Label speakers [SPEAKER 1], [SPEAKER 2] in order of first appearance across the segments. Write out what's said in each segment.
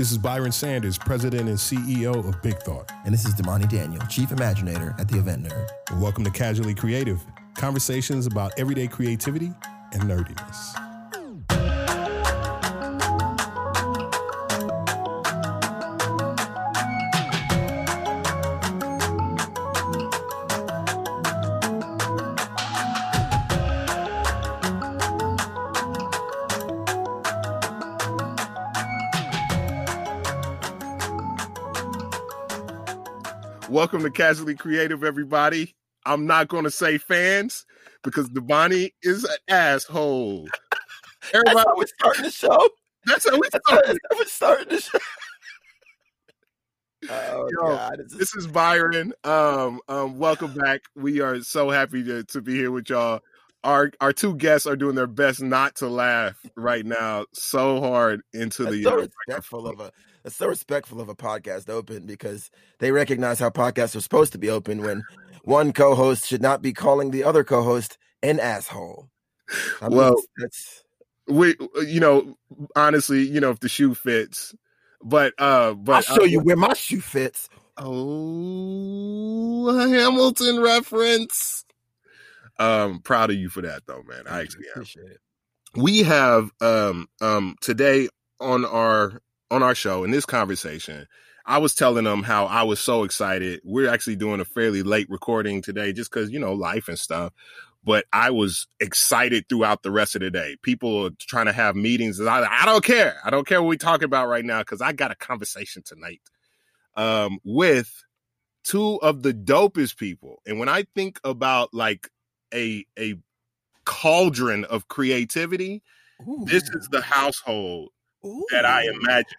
[SPEAKER 1] This is Byron Sanders, President and CEO of Big Thought.
[SPEAKER 2] And this is Damani Daniel, Chief Imaginator at the Event Nerd.
[SPEAKER 1] And welcome to Casually Creative, conversations about everyday creativity and nerdiness.
[SPEAKER 3] Welcome to Casually Creative, everybody. I'm not going to say fans because Damani is an asshole.
[SPEAKER 2] Everybody, that's how we starting the show.
[SPEAKER 3] That's how we
[SPEAKER 2] starting the show.
[SPEAKER 3] Oh Yo, God! This is... this is Byron. Um, um, welcome back. We are so happy to, to be here with y'all. Our our two guests are doing their best not to laugh right now, so hard into
[SPEAKER 2] that's
[SPEAKER 3] the.
[SPEAKER 2] So uh, respectful of a that's so respectful of a podcast open because they recognize how podcasts are supposed to be open when one co-host should not be calling the other co-host an asshole.
[SPEAKER 3] I mean, well, that's we you know honestly you know if the shoe fits, but uh but
[SPEAKER 2] I'll show uh, you where my shoe fits.
[SPEAKER 3] Oh, Hamilton reference. Um, proud of you for that though, man. I actually am. We have um um today on our on our show in this conversation, I was telling them how I was so excited. We're actually doing a fairly late recording today just because, you know, life and stuff. But I was excited throughout the rest of the day. People are trying to have meetings. I, I don't care. I don't care what we talk about right now because I got a conversation tonight um, with two of the dopest people. And when I think about like a a cauldron of creativity, Ooh. this is the household Ooh. that I imagine.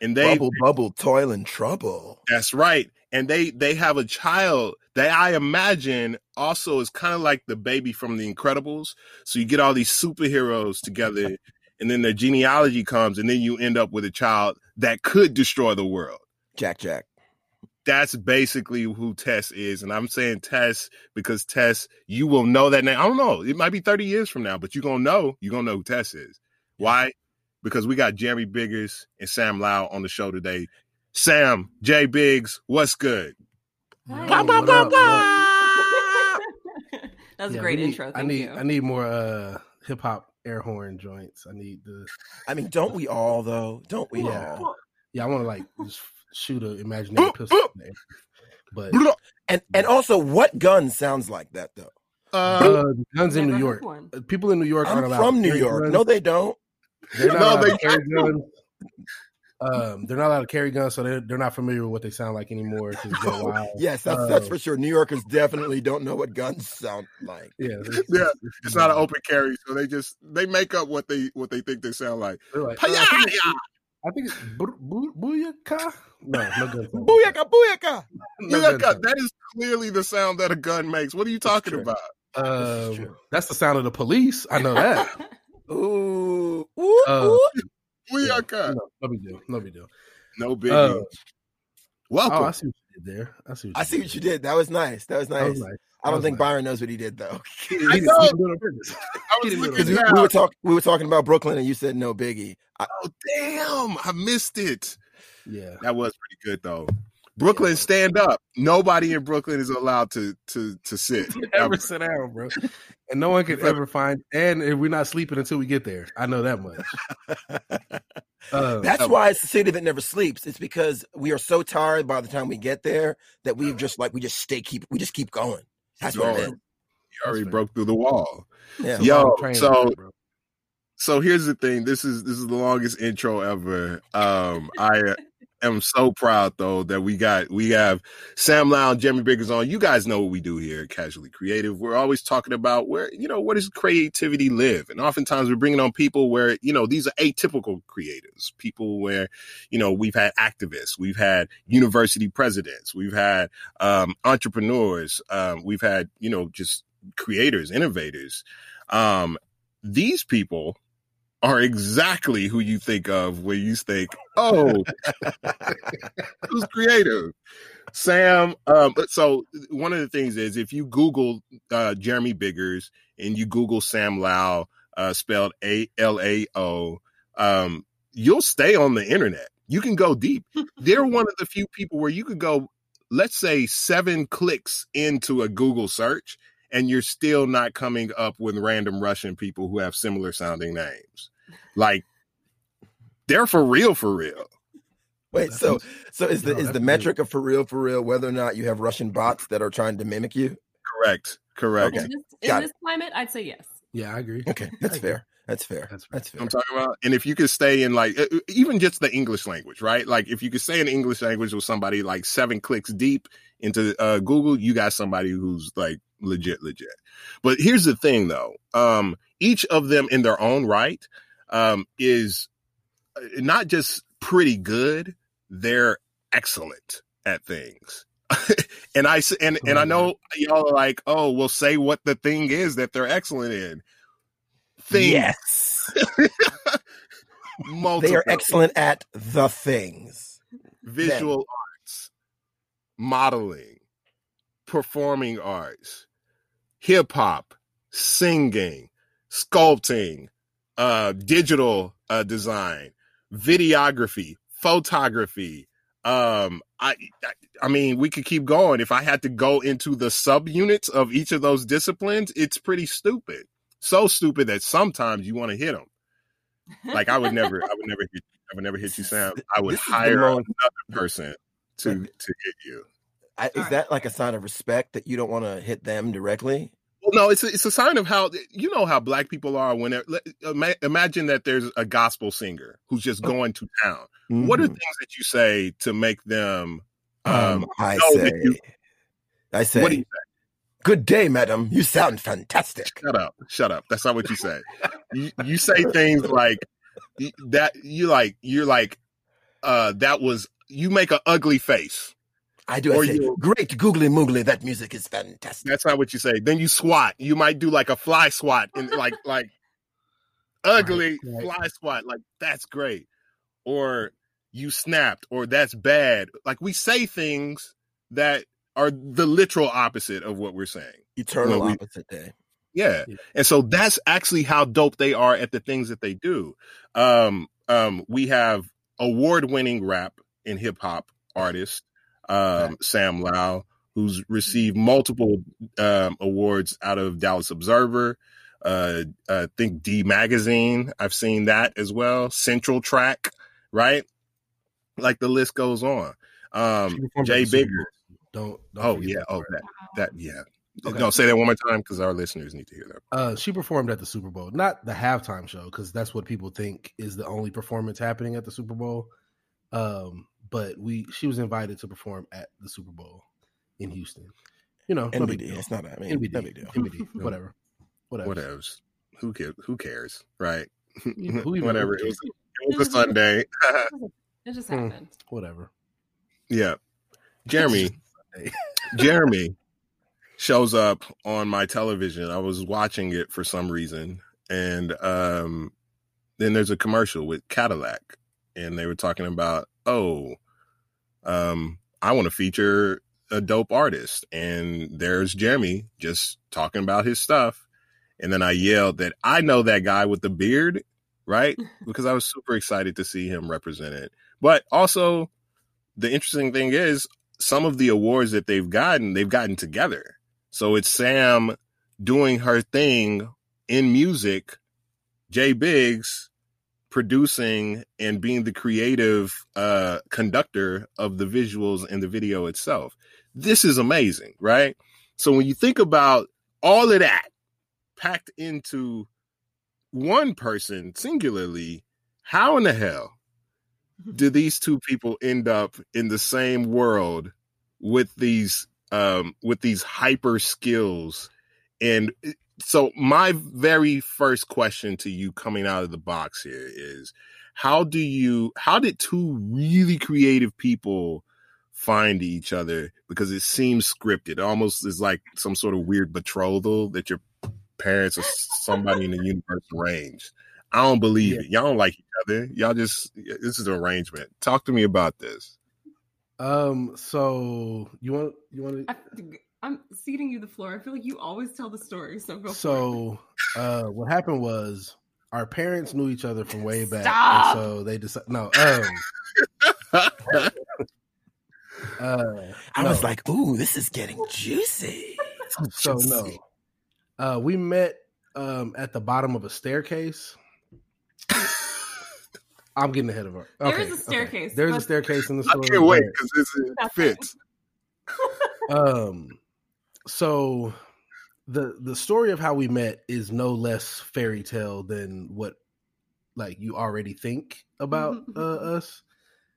[SPEAKER 2] And they bubble, bubble, toil and trouble.
[SPEAKER 3] That's right. And they they have a child that I imagine also is kind of like the baby from the Incredibles. So you get all these superheroes together, and then their genealogy comes, and then you end up with a child that could destroy the world.
[SPEAKER 2] Jack Jack.
[SPEAKER 3] That's basically who Tess is. And I'm saying Tess because Tess, you will know that name. I don't know. It might be 30 years from now, but you're gonna know, you're gonna know who Tess is. Why? Because we got Jeremy Biggers and Sam Lao on the show today. Sam, Jay Biggs, what's good?
[SPEAKER 4] Blah, blah, blah, blah. That's
[SPEAKER 5] yeah,
[SPEAKER 4] a great
[SPEAKER 5] need,
[SPEAKER 4] intro. Thank
[SPEAKER 5] I need
[SPEAKER 4] you.
[SPEAKER 5] I need more uh hip hop air horn joints. I need the
[SPEAKER 2] I mean, don't we all though? Don't we
[SPEAKER 5] yeah.
[SPEAKER 2] all?
[SPEAKER 5] Yeah, I want to like just shoot an imaginary pistol there. But
[SPEAKER 2] and and also what gun sounds like that though?
[SPEAKER 5] Uh, uh guns in New York. People in New York
[SPEAKER 2] I'm
[SPEAKER 5] aren't allowed.
[SPEAKER 2] From New York. Guns. No, they don't.
[SPEAKER 5] They're not no, they carry guns. Um, they're not allowed to carry guns, so they're, they're not familiar with what they sound like anymore.
[SPEAKER 2] yes, that's, that's for sure. New Yorkers definitely don't know what guns sound like.
[SPEAKER 5] Yeah,
[SPEAKER 3] it's, yeah, it's, it's not an open carry, so they just they make up what they what they think they sound like. like uh,
[SPEAKER 5] I think it's, I think it's booyaka. No, no gun.
[SPEAKER 2] Booyaka, booyaka,
[SPEAKER 3] booyaka. That is clearly the sound that a gun makes. What are you talking about?
[SPEAKER 5] Um, that's the sound of the police. I know that.
[SPEAKER 2] Ooh, ooh, uh, ooh.
[SPEAKER 3] Yeah,
[SPEAKER 5] no, no big deal. No big deal.
[SPEAKER 3] No big uh, deal. Welcome.
[SPEAKER 5] Oh, I see what you did there. I see. What
[SPEAKER 2] I see what you did. That was nice. That was nice. That was nice. I don't think nice. Byron knows what he did though.
[SPEAKER 3] I know. I was
[SPEAKER 2] we, we, were talking. We were talking about Brooklyn, and you said no biggie.
[SPEAKER 3] I, oh damn! I missed it.
[SPEAKER 5] Yeah,
[SPEAKER 3] that was pretty good though. Brooklyn, stand up. Nobody in Brooklyn is allowed to to to sit.
[SPEAKER 5] Ever sit down, bro. And no one can ever find. And we're not sleeping until we get there. I know that much.
[SPEAKER 2] Uh, That's why it's the city that never sleeps. It's because we are so tired by the time we get there that we just like we just stay keep we just keep going. That's what it is.
[SPEAKER 3] You already broke through the wall. Yeah. Yo, so so here's the thing. This is this is the longest intro ever. Um, I am so proud though that we got we have Sam Lao and Jeremy Biggers on. You guys know what we do here Casually Creative. We're always talking about where you know where does creativity live, and oftentimes we're bringing on people where you know these are atypical creators, people where you know we've had activists, we've had university presidents, we've had um, entrepreneurs, um, we've had you know just creators, innovators. Um, these people are exactly who you think of when you think, oh, who's creative? Sam. Um, so one of the things is if you Google uh, Jeremy Biggers and you Google Sam Lao, uh, spelled A L A O, um, you'll stay on the internet. You can go deep. They're one of the few people where you could go, let's say, seven clicks into a Google search, and you're still not coming up with random Russian people who have similar sounding names. Like they're for real, for real.
[SPEAKER 2] Wait, so so is the no, is the metric of for real, for real, whether or not you have Russian bots that are trying to mimic you?
[SPEAKER 3] Correct. Correct.
[SPEAKER 6] Okay. In this, in this climate, I'd say yes.
[SPEAKER 5] Yeah, I agree.
[SPEAKER 2] Okay, that's fair. That's fair. That's, fair. That's fair.
[SPEAKER 3] I'm talking about, and if you could stay in like even just the English language, right? Like if you could stay in English language with somebody like seven clicks deep into uh, Google, you got somebody who's like legit, legit. But here's the thing, though. Um, each of them in their own right um, is uh, not just pretty good; they're excellent at things. and I and and I know y'all are like, oh, well, say what the thing is that they're excellent in.
[SPEAKER 2] Things. Yes. they are excellent at the things.
[SPEAKER 3] Visual arts, modeling, performing arts, hip hop, singing, sculpting, uh, digital uh, design, videography, photography. Um, I, I mean, we could keep going. If I had to go into the subunits of each of those disciplines, it's pretty stupid. So stupid that sometimes you want to hit them. Like I would never, I would never hit, I would never hit you, Sam. I would hire another person to to hit you.
[SPEAKER 2] I, is that like a sign of respect that you don't want to hit them directly?
[SPEAKER 3] Well, no, it's a, it's a sign of how you know how black people are. When imagine that there's a gospel singer who's just going to town. Mm-hmm. What are mm-hmm. things that you say to make them?
[SPEAKER 2] Um, um I say, you, I say, what do you say? Good day, madam. You sound fantastic.
[SPEAKER 3] Shut up. Shut up. That's not what you say. you, you say things like that. You like. You're like. Uh, that was. You make an ugly face.
[SPEAKER 2] I do. Or I say, you, great googly moogly. That music is fantastic.
[SPEAKER 3] That's not what you say. Then you swat. You might do like a fly swat and like like ugly right, right. fly swat. Like that's great. Or you snapped. Or that's bad. Like we say things that are the literal opposite of what we're saying.
[SPEAKER 2] Eternal we, opposite day.
[SPEAKER 3] Yeah. yeah. And so that's actually how dope they are at the things that they do. Um, um, we have award winning rap and hip hop artists um, Sam Lao, who's received multiple um, awards out of Dallas Observer. Uh, I think D Magazine, I've seen that as well. Central Track, right? Like the list goes on. Um, Jay Bigger.
[SPEAKER 5] Don't, don't.
[SPEAKER 3] oh yeah. Oh that. That yeah. Okay. No, say that one more time because our listeners need to hear that.
[SPEAKER 5] Uh, she performed at the Super Bowl, not the halftime show, because that's what people think is the only performance happening at the Super Bowl. Um, but we she was invited to perform at the Super Bowl in Houston. You know,
[SPEAKER 2] NBD. No big deal. It's not. I mean, NBD. No big deal.
[SPEAKER 5] NBD. Whatever.
[SPEAKER 3] Whatever. Whatever. Who cares? Who cares? Right. Who? Whatever. It was, it was a Sunday.
[SPEAKER 6] it just happened.
[SPEAKER 5] Hmm. Whatever.
[SPEAKER 3] Yeah. Jeremy. Jeremy shows up on my television. I was watching it for some reason, and um, then there's a commercial with Cadillac, and they were talking about oh, um, I want to feature a dope artist. And there's Jeremy just talking about his stuff. And then I yelled that I know that guy with the beard, right? Because I was super excited to see him represented. But also, the interesting thing is, some of the awards that they've gotten, they've gotten together. So it's Sam doing her thing in music, Jay Biggs producing and being the creative uh, conductor of the visuals and the video itself. This is amazing, right? So when you think about all of that packed into one person singularly, how in the hell do these two people end up in the same world with these um with these hyper skills and so my very first question to you coming out of the box here is how do you how did two really creative people find each other? Because it seems scripted. It almost is like some sort of weird betrothal that your parents or somebody in the universe arranged. I don't believe yeah. it. Y'all don't like each other. Y'all just this is an arrangement. Talk to me about this.
[SPEAKER 5] Um so you want you want to
[SPEAKER 6] I'm ceding you the floor. I feel like you always tell the story, so go.
[SPEAKER 5] So, uh, what happened was our parents knew each other from way back, so they decided. No, um,
[SPEAKER 2] uh, I no. was like, "Ooh, this is getting juicy."
[SPEAKER 5] so no, uh, we met um, at the bottom of a staircase. I'm getting ahead of her.
[SPEAKER 6] Okay, there is a staircase.
[SPEAKER 5] Okay. There's a staircase in the story.
[SPEAKER 3] I can't wait because it fits.
[SPEAKER 5] um, so the the story of how we met is no less fairy tale than what like you already think about uh, us.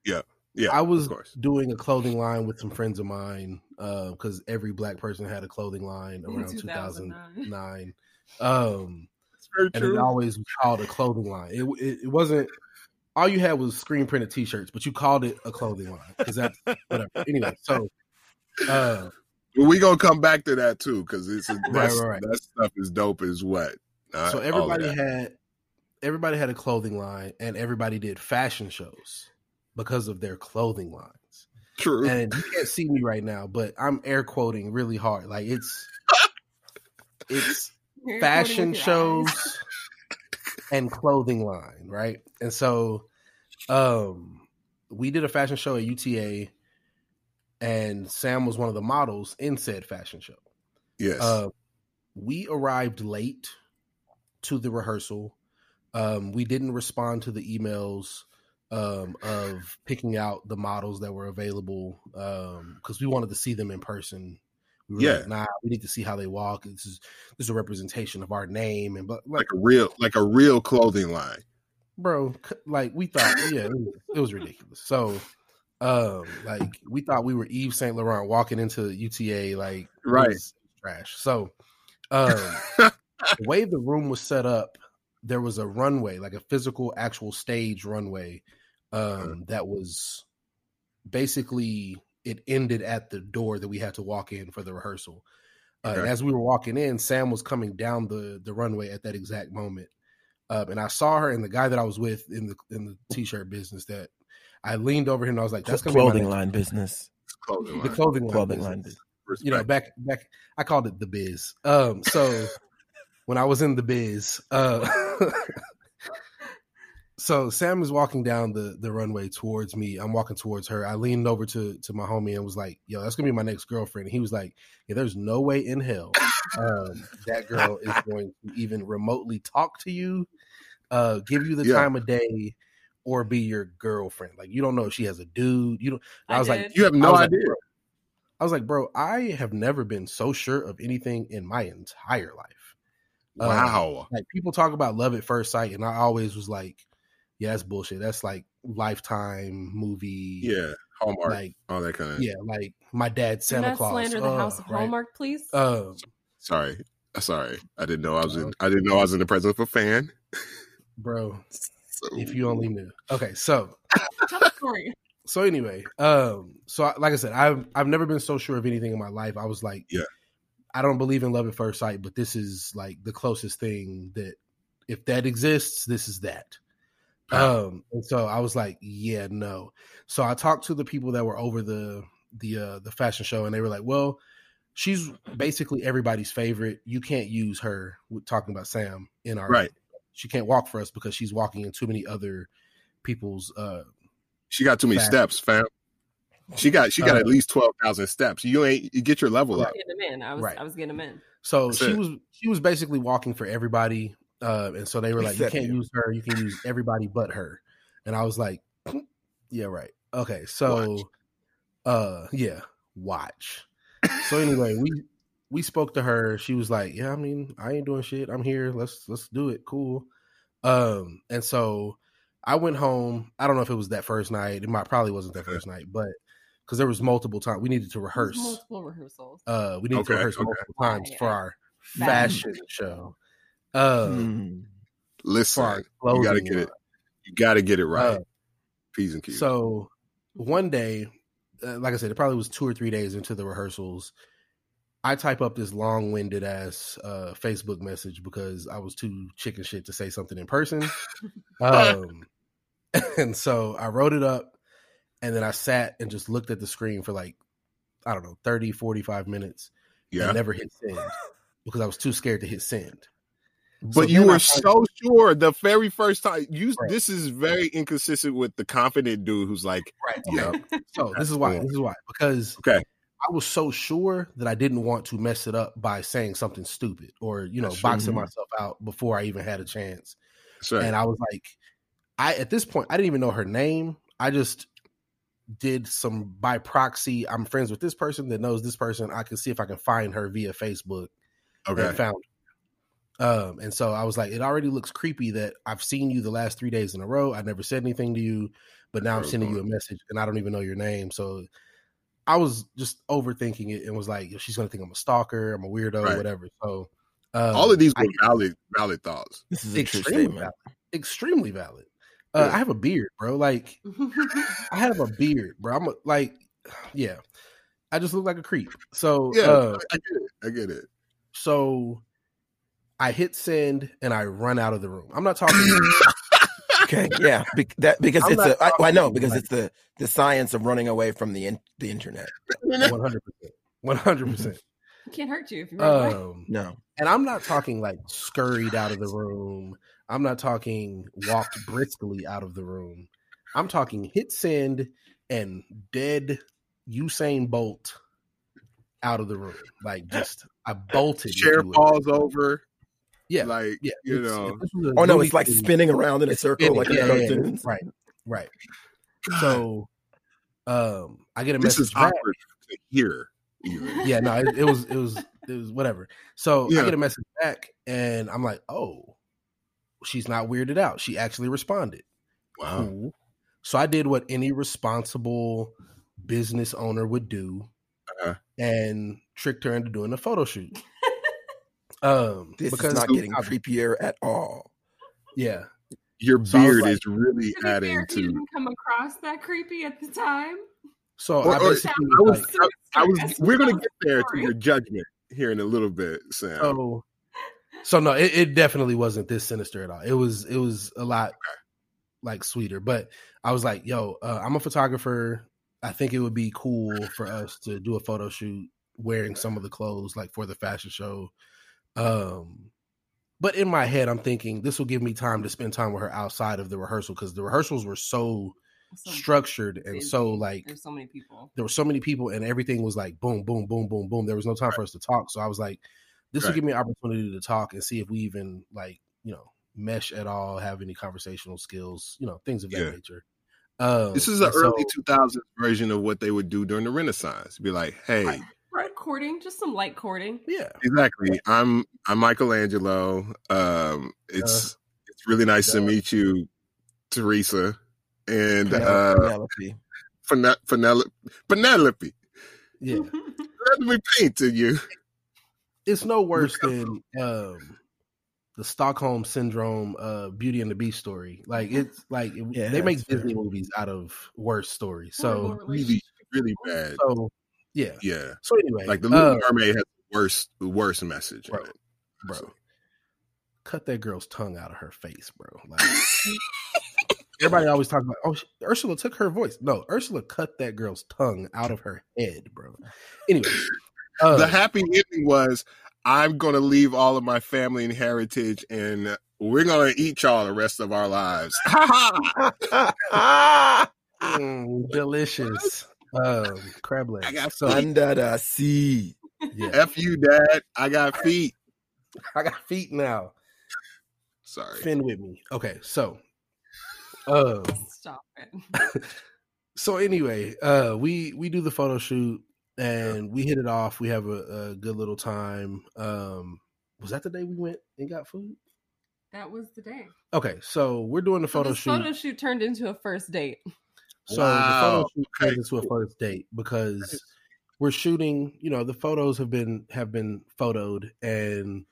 [SPEAKER 3] Yeah. Yeah,
[SPEAKER 5] I was doing a clothing line with some friends of mine because uh, every black person had a clothing line around 2009. 2009. Um, and true. it always was called a clothing line. It, it, it wasn't all you had was screen printed T-shirts, but you called it a clothing line because that's whatever. anyway, so uh,
[SPEAKER 3] we gonna come back to that too because it's right, right, right. that stuff is dope as what.
[SPEAKER 5] so everybody had everybody had a clothing line, and everybody did fashion shows because of their clothing lines.
[SPEAKER 3] True.
[SPEAKER 5] And you can't see me right now, but I'm air quoting really hard. Like it's it's fashion shows and clothing line, right? And so um we did a fashion show at UTA and Sam was one of the models in said fashion show.
[SPEAKER 3] Yes. Uh,
[SPEAKER 5] we arrived late to the rehearsal. Um, we didn't respond to the emails um, of picking out the models that were available because um, we wanted to see them in person. We yeah, like, nah, we need to see how they walk. This is this is a representation of our name and but
[SPEAKER 3] like, like a real like a real clothing line,
[SPEAKER 5] bro. Like we thought, yeah, it was, it was ridiculous. So um, like we thought we were Yves Saint Laurent walking into UTA, like
[SPEAKER 3] right
[SPEAKER 5] trash. So, um, the way the room was set up, there was a runway, like a physical, actual stage runway, um, that was basically it ended at the door that we had to walk in for the rehearsal. Uh, okay. And as we were walking in, Sam was coming down the the runway at that exact moment. Uh, and I saw her and the guy that I was with in the in the t-shirt business that I leaned over him and I was like, "That's
[SPEAKER 2] gonna clothing line business."
[SPEAKER 5] Clothing the clothing line, clothing line business. You know, back back, I called it the biz. Um, so when I was in the biz, uh, so Sam is walking down the the runway towards me. I'm walking towards her. I leaned over to to my homie and was like, "Yo, that's gonna be my next girlfriend." And he was like, "Yeah, there's no way in hell um, that girl is going to even remotely talk to you, uh, give you the yeah. time of day." Or be your girlfriend. Like you don't know if she has a dude. You don't. I, I was did. like,
[SPEAKER 3] you have no idea.
[SPEAKER 5] Like, I was like, bro, I have never been so sure of anything in my entire life.
[SPEAKER 3] Um, wow.
[SPEAKER 5] Um, like people talk about love at first sight, and I always was like, yeah, that's bullshit. That's like lifetime movie.
[SPEAKER 3] Yeah. Hallmark. Like all that kind of.
[SPEAKER 5] Yeah. Like my dad, Santa
[SPEAKER 6] Do
[SPEAKER 5] Claus.
[SPEAKER 6] slander the House of right? Hallmark, please.
[SPEAKER 5] Um,
[SPEAKER 3] sorry. Sorry. I didn't know I was in, I didn't know I was in the presence of a fan.
[SPEAKER 5] Bro, so if you only knew. Okay, so story. So anyway, um, so I, like I said, I've I've never been so sure of anything in my life. I was like,
[SPEAKER 3] yeah,
[SPEAKER 5] I don't believe in love at first sight, but this is like the closest thing that if that exists, this is that. Um, and so I was like, yeah, no. So I talked to the people that were over the the uh the fashion show, and they were like, well, she's basically everybody's favorite. You can't use her. talking about Sam in our
[SPEAKER 3] right
[SPEAKER 5] she can't walk for us because she's walking in too many other people's. uh
[SPEAKER 3] She got too many steps, fam. She got she got uh, at least twelve thousand steps. You ain't you get your level
[SPEAKER 6] up. Getting them in. I was right. I was getting them in.
[SPEAKER 5] So That's she it. was she was basically walking for everybody, uh, and so they were like, Except "You can't you. use her. You can use everybody but her." And I was like, "Yeah, right. Okay, so, watch. uh, yeah, watch." So anyway, we we spoke to her. She was like, "Yeah, I mean, I ain't doing shit. I'm here. Let's let's do it. Cool." Um, and so I went home. I don't know if it was that first night. It might probably wasn't that first night, but because there was multiple times we needed to rehearse.
[SPEAKER 6] Multiple rehearsals.
[SPEAKER 5] Uh, we needed okay, to rehearse okay. multiple times yeah. for our fashion show. Um,
[SPEAKER 3] hmm. listen, you got to get it. You got to get it right. Uh, P's and Q's.
[SPEAKER 5] So one day, uh, like I said, it probably was two or three days into the rehearsals I type up this long winded ass uh, Facebook message because I was too chicken shit to say something in person. um, and so I wrote it up and then I sat and just looked at the screen for like, I don't know, 30, 45 minutes.
[SPEAKER 3] Yeah.
[SPEAKER 5] never hit send because I was too scared to hit send.
[SPEAKER 3] But so you were so sure the very first time. You right. this is very inconsistent with the confident dude who's like,
[SPEAKER 5] right. Yeah. so this is why. This is why because
[SPEAKER 3] okay.
[SPEAKER 5] I was so sure that I didn't want to mess it up by saying something stupid or you know That's boxing true. myself out before I even had a chance. And I was like, I at this point I didn't even know her name. I just did some by proxy. I'm friends with this person that knows this person. I can see if I can find her via Facebook.
[SPEAKER 3] Okay.
[SPEAKER 5] And found um, and so I was like, it already looks creepy that I've seen you the last three days in a row. I never said anything to you, but now I'm sending you a message and I don't even know your name. So I was just overthinking it and was like, she's gonna think I'm a stalker, I'm a weirdo, right. whatever. So
[SPEAKER 3] um, all of these were I, valid, valid thoughts.
[SPEAKER 5] This is extremely valid. Extremely valid. Uh, yeah. I have a beard, bro. Like I have a beard, bro. I'm a, like, yeah. I just look like a creep. So
[SPEAKER 3] yeah, uh, I get it. I get it.
[SPEAKER 5] So I hit send and I run out of the room. I'm not talking.
[SPEAKER 2] okay, yeah, Be- that because I'm it's a. I, well, I know because like, it's the the science of running away from the in, the internet.
[SPEAKER 5] One hundred percent. One hundred percent.
[SPEAKER 6] Can't hurt you if you run um,
[SPEAKER 2] No,
[SPEAKER 5] and I'm not talking like scurried out of the room. I'm not talking walked briskly out of the room. I'm talking hit send and dead Usain Bolt out of the room. Like just I bolted.
[SPEAKER 3] Chair falls over.
[SPEAKER 5] Yeah,
[SPEAKER 3] like yeah, you know.
[SPEAKER 2] Oh no, it's like spinning around in a circle, spinning, like yeah, in
[SPEAKER 5] yeah, yeah, right, right. God. So, um, I get a
[SPEAKER 3] this
[SPEAKER 5] message.
[SPEAKER 3] back. to hear.
[SPEAKER 5] yeah, no, it, it, was it was it was whatever. So I get a message back, and I'm like, oh, she's not weirded out. She actually responded.
[SPEAKER 3] Wow. Cool.
[SPEAKER 5] So I did what any responsible business owner would do, uh-huh. and tricked her into doing a photo shoot. Um,
[SPEAKER 2] this because is not getting creepier at all.
[SPEAKER 5] Yeah,
[SPEAKER 3] your so beard like, is really adding to.
[SPEAKER 6] Didn't come across that creepy at the time.
[SPEAKER 5] So or, I, or, I, was,
[SPEAKER 3] I, I was, we're gonna get there to your judgment here in a little bit, Sam.
[SPEAKER 5] So, so no, it, it definitely wasn't this sinister at all. It was, it was a lot like sweeter. But I was like, yo, uh, I'm a photographer. I think it would be cool for us to do a photo shoot wearing some of the clothes like for the fashion show um, but in my head, I'm thinking this will give me time to spend time with her outside of the rehearsal because the rehearsals were so, so structured and busy. so like
[SPEAKER 6] there's so many people.
[SPEAKER 5] There were so many people, and everything was like boom, boom, boom, boom, boom. There was no time right. for us to talk, so I was like, this right. will give me an opportunity to talk and see if we even like you know mesh at all, have any conversational skills, you know, things of that yeah. nature.
[SPEAKER 3] Um, this is an early so, 2000s version of what they would do during the Renaissance. Be like, hey. Right
[SPEAKER 6] right courting, just some light courting.
[SPEAKER 5] Yeah,
[SPEAKER 3] exactly. I'm I'm Michelangelo. Um, it's uh, it's really nice to meet you, Teresa, and Penelope. Uh, Penelope. Penelope.
[SPEAKER 5] Yeah,
[SPEAKER 3] let me paint to you.
[SPEAKER 5] It's no worse than um, the Stockholm syndrome, uh, Beauty and the Beast story. Like it's like yeah, they make Disney fair. movies out of worse stories. So
[SPEAKER 3] really, really bad.
[SPEAKER 5] So yeah.
[SPEAKER 3] Yeah.
[SPEAKER 5] So anyway,
[SPEAKER 3] like the Little uh, Mermaid has the worst, the worst message,
[SPEAKER 5] bro. Bro, so. cut that girl's tongue out of her face, bro. Like, everybody always talk about, oh, Ursula took her voice. No, Ursula cut that girl's tongue out of her head, bro. Anyway,
[SPEAKER 3] uh, the happy ending was, I'm going to leave all of my family and heritage, and we're going to eat y'all the rest of our lives.
[SPEAKER 5] mm, delicious. Um, crab legs.
[SPEAKER 2] I got so, under the sea.
[SPEAKER 3] Yeah. F you, Dad. I got feet.
[SPEAKER 5] I got feet now.
[SPEAKER 3] Sorry.
[SPEAKER 5] Fin with me. Okay, so um
[SPEAKER 6] stop it.
[SPEAKER 5] so anyway, uh we we do the photo shoot and we hit it off. We have a, a good little time. Um was that the day we went and got food?
[SPEAKER 6] That was the day.
[SPEAKER 5] Okay, so we're doing the photo so shoot.
[SPEAKER 6] Photo shoot turned into a first date.
[SPEAKER 5] So wow. the photo shoot turned into a first date because we're shooting. You know, the photos have been have been photoed, and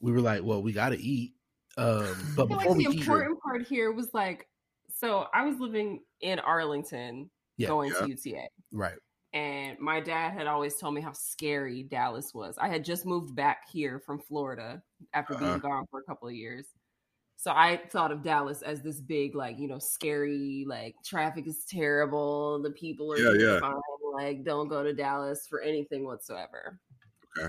[SPEAKER 5] we were like, "Well, we got to eat." Um, but before like
[SPEAKER 6] the important part here was like, so I was living in Arlington, yeah, going yeah. to UTA,
[SPEAKER 5] right?
[SPEAKER 6] And my dad had always told me how scary Dallas was. I had just moved back here from Florida after uh-huh. being gone for a couple of years. So I thought of Dallas as this big, like, you know, scary, like traffic is terrible. The people are
[SPEAKER 3] yeah, yeah.
[SPEAKER 6] Fine, like, don't go to Dallas for anything whatsoever.
[SPEAKER 3] Okay.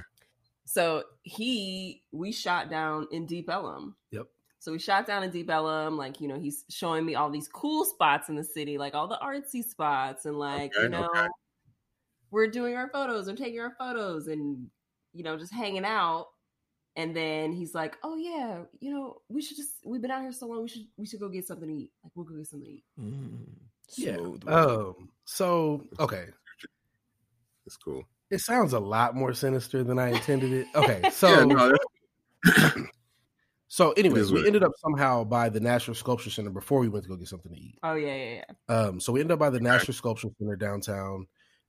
[SPEAKER 6] So he, we shot down in Deep Ellum.
[SPEAKER 5] Yep.
[SPEAKER 6] So we shot down in Deep Ellum. Like, you know, he's showing me all these cool spots in the city, like all the artsy spots, and like, okay, you know, okay. we're doing our photos and taking our photos and, you know, just hanging out. And then he's like, "Oh yeah, you know, we should just we've been out here so long. We should we should go get something to eat. Like we'll go get something to eat." Mm,
[SPEAKER 5] yeah. Um. So okay,
[SPEAKER 3] it's cool.
[SPEAKER 5] It sounds a lot more sinister than I intended it. Okay, so yeah, no, so anyway, we ended up somehow by the Nasher Sculpture Center before we went to go get something to eat.
[SPEAKER 6] Oh yeah, yeah,
[SPEAKER 5] yeah. Um, so we ended up by the Nasher Sculpture Center downtown,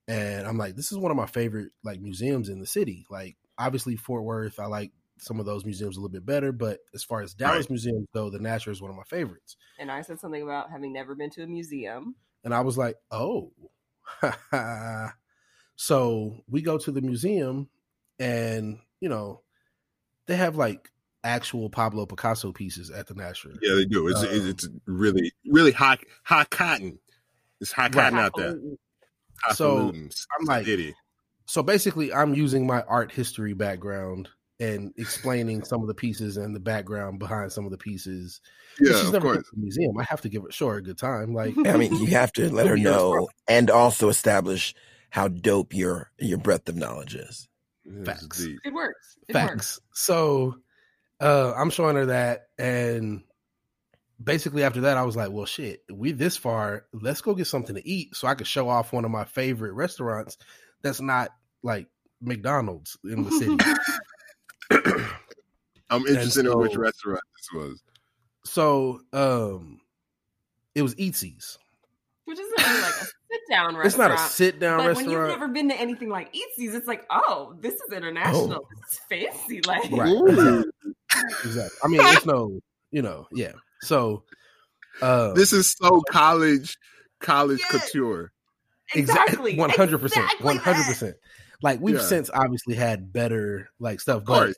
[SPEAKER 5] and I'm like, this is one of my favorite like museums in the city. Like, obviously Fort Worth, I like some of those museums a little bit better, but as far as Dallas right. museums go, the Nasher is one of my favorites.
[SPEAKER 6] And I said something about having never been to a museum,
[SPEAKER 5] and I was like, oh. So we go to the museum and, you know, they have like actual Pablo Picasso pieces at the Nasher.
[SPEAKER 3] Yeah, they do. It's um, it's really really high high cotton. It's high cotton right. out there.
[SPEAKER 5] So I'm like, so basically, I'm using my art history background and explaining some of the pieces and the background behind some of the pieces.
[SPEAKER 3] Yeah, she's never
[SPEAKER 5] of museum. I have to give it sure a good time. Like,
[SPEAKER 2] I mean, you have to let her know and also establish how dope your your breadth of knowledge is.
[SPEAKER 5] Facts.
[SPEAKER 6] It works. It
[SPEAKER 5] Facts.
[SPEAKER 6] Works.
[SPEAKER 5] So uh, I'm showing her that, and basically after that, I was like, "Well, shit, we this far. Let's go get something to eat, so I could show off one of my favorite restaurants that's not like McDonald's in the city."
[SPEAKER 3] I'm interested so, in which restaurant this was.
[SPEAKER 5] So, um, it was Eatzi's
[SPEAKER 6] which isn't really like a sit down restaurant.
[SPEAKER 5] It's not a sit down restaurant.
[SPEAKER 6] When you've never been to anything like Eatzi's, it's like, oh, this is international. Oh. This is fancy. Like,
[SPEAKER 5] right. exactly. I mean, it's no, you know, yeah. So, uh,
[SPEAKER 3] this is so college, college couture.
[SPEAKER 6] Exactly.
[SPEAKER 5] One hundred percent. One hundred percent. Like we've yeah. since obviously had better like stuff, but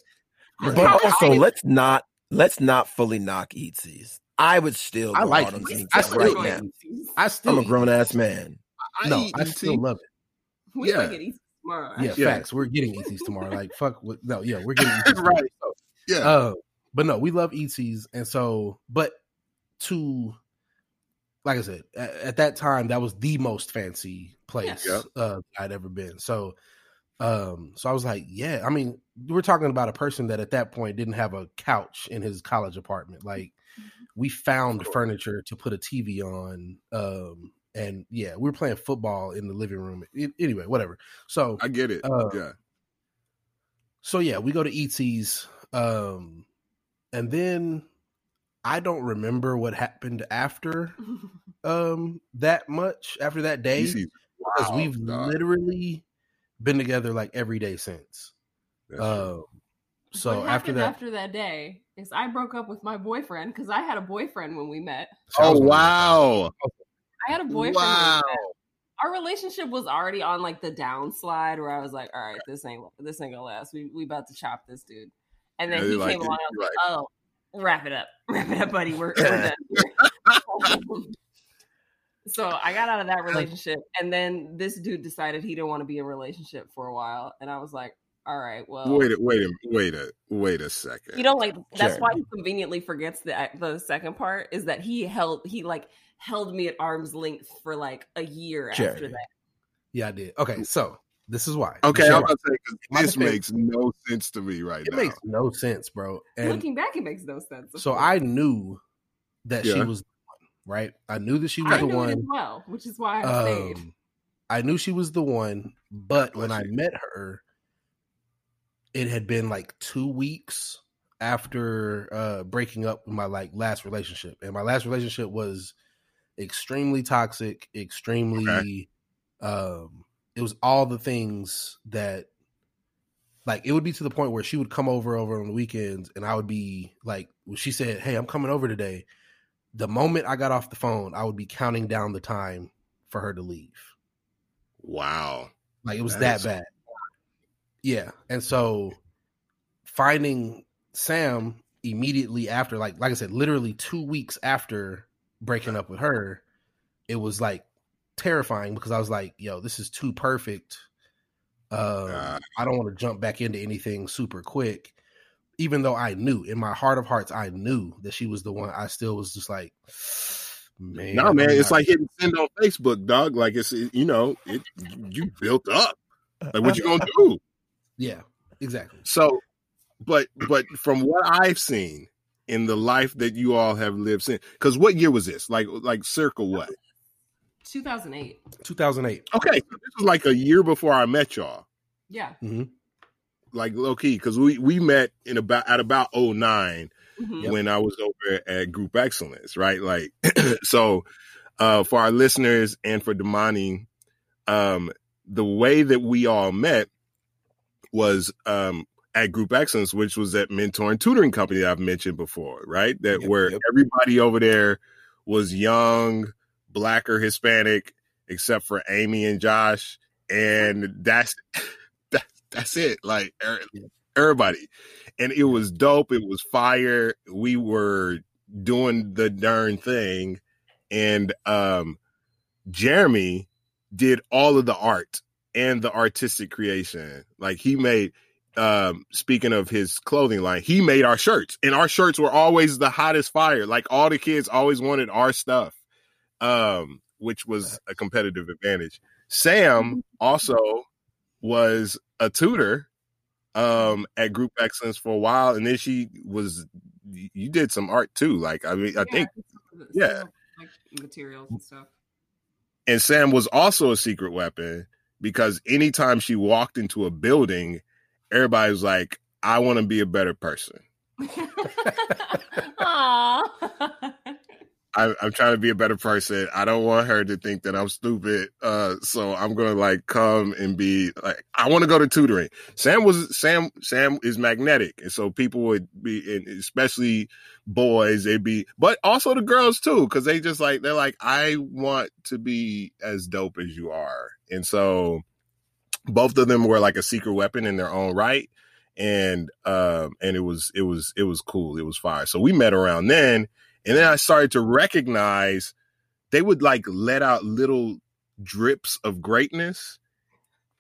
[SPEAKER 2] but also let's not let's not fully knock Eatzi's. I would still.
[SPEAKER 5] I like.
[SPEAKER 2] It. I still right now.
[SPEAKER 5] I still.
[SPEAKER 2] I'm a grown ass man.
[SPEAKER 5] I no, I still love it.
[SPEAKER 6] We yeah. get tomorrow.
[SPEAKER 5] Yeah, yeah, facts. We're getting Eatzi's tomorrow. Like fuck. With, no, yeah, we're getting right. So, yeah. Uh, but no, we love Eatzi's, and so, but to, like I said, at, at that time, that was the most fancy place yeah. uh, I'd ever been. So, um, so I was like, yeah. I mean, we're talking about a person that at that point didn't have a couch in his college apartment. Like, we found furniture to put a TV on. Um, and yeah, we were playing football in the living room. It, anyway, whatever. So
[SPEAKER 3] I get it. Uh, yeah.
[SPEAKER 5] So yeah, we go to Eatzi's, um, and then I don't remember what happened after um that much after that day because wow, we've God. literally been together like every day since. Um, so
[SPEAKER 6] what
[SPEAKER 5] after that,
[SPEAKER 6] after that day, is I broke up with my boyfriend because I had a boyfriend when we met.
[SPEAKER 3] Oh wow!
[SPEAKER 6] I had a boyfriend. Wow. Our relationship was already on like the downslide where I was like, "All right, this ain't this ain't gonna last. We we about to chop this dude." And then yeah, he came along. I was like, "Oh, wrap it up, wrap it up, buddy. We're, we're done." so I got out of that relationship, and then this dude decided he didn't want to be in a relationship for a while, and I was like, all right. Well,
[SPEAKER 3] wait, a, wait, a, wait a, wait a second.
[SPEAKER 6] You know, like that's sure. why he conveniently forgets the the second part is that he held he like held me at arm's length for like a year sure. after that.
[SPEAKER 5] Yeah, I did. Okay, so this is why.
[SPEAKER 3] Okay, I'm about to say this makes no sense to me right
[SPEAKER 5] it
[SPEAKER 3] now.
[SPEAKER 5] It makes no sense, bro.
[SPEAKER 6] And Looking back, it makes no sense.
[SPEAKER 5] So I knew that yeah. she was right. I knew that she was I the one.
[SPEAKER 6] well, which is why I um, stayed.
[SPEAKER 5] I knew she was the one, but when I met her it had been like two weeks after uh breaking up my like last relationship and my last relationship was extremely toxic extremely okay. um it was all the things that like it would be to the point where she would come over over on the weekends and i would be like when she said hey i'm coming over today the moment i got off the phone i would be counting down the time for her to leave.
[SPEAKER 3] Wow.
[SPEAKER 5] Like it was that, that bad. Yeah. And so finding Sam immediately after, like like I said, literally two weeks after breaking up with her, it was like terrifying because I was like, yo, this is too perfect. Uh, I don't want to jump back into anything super quick, even though I knew in my heart of hearts, I knew that she was the one. I still was just like,
[SPEAKER 3] man, no, man, it's like hitting send on Facebook, dog. Like it's you know, it you built up. Like what you gonna do?
[SPEAKER 5] Yeah, exactly.
[SPEAKER 3] So, but but from what I've seen in the life that you all have lived since, because what year was this? Like like circle what?
[SPEAKER 6] 2008.
[SPEAKER 5] 2008.
[SPEAKER 3] Okay, so this was like a year before I met y'all.
[SPEAKER 6] Yeah.
[SPEAKER 5] Mm-hmm.
[SPEAKER 3] Like low key, because we we met in about at about 9 mm-hmm. when I was over at Group Excellence, right? Like, so uh, for our listeners and for Damani, um, the way that we all met was um, at Group Excellence, which was that mentor and tutoring company that I've mentioned before, right? That yep, where yep. everybody over there was young, black or Hispanic, except for Amy and Josh, and that's that, that's it. Like er, everybody, and it was dope. It was fire. We were doing the darn thing, and um, Jeremy did all of the art and the artistic creation. Like he made um speaking of his clothing line he made our shirts and our shirts were always the hottest fire like all the kids always wanted our stuff um, which was a competitive advantage. Sam mm-hmm. also was a tutor um, at Group Excellence for a while, and then she was. You did some art too, like I mean, I yeah, think, yeah,
[SPEAKER 6] like materials and stuff.
[SPEAKER 3] And Sam was also a secret weapon because anytime she walked into a building, everybody was like, "I want to be a better person." Aww. I, am trying to be a better person. I don't want her to think that I'm stupid. Uh, so I'm gonna like come and be like, I want to go to tutoring. Sam was Sam. Sam is magnetic, and so people would be, and especially boys, they'd be, but also the girls too, because they just like they're like, I want to be as dope as you are, and so both of them were like a secret weapon in their own right and um and it was it was it was cool it was fire so we met around then and then I started to recognize they would like let out little drips of greatness.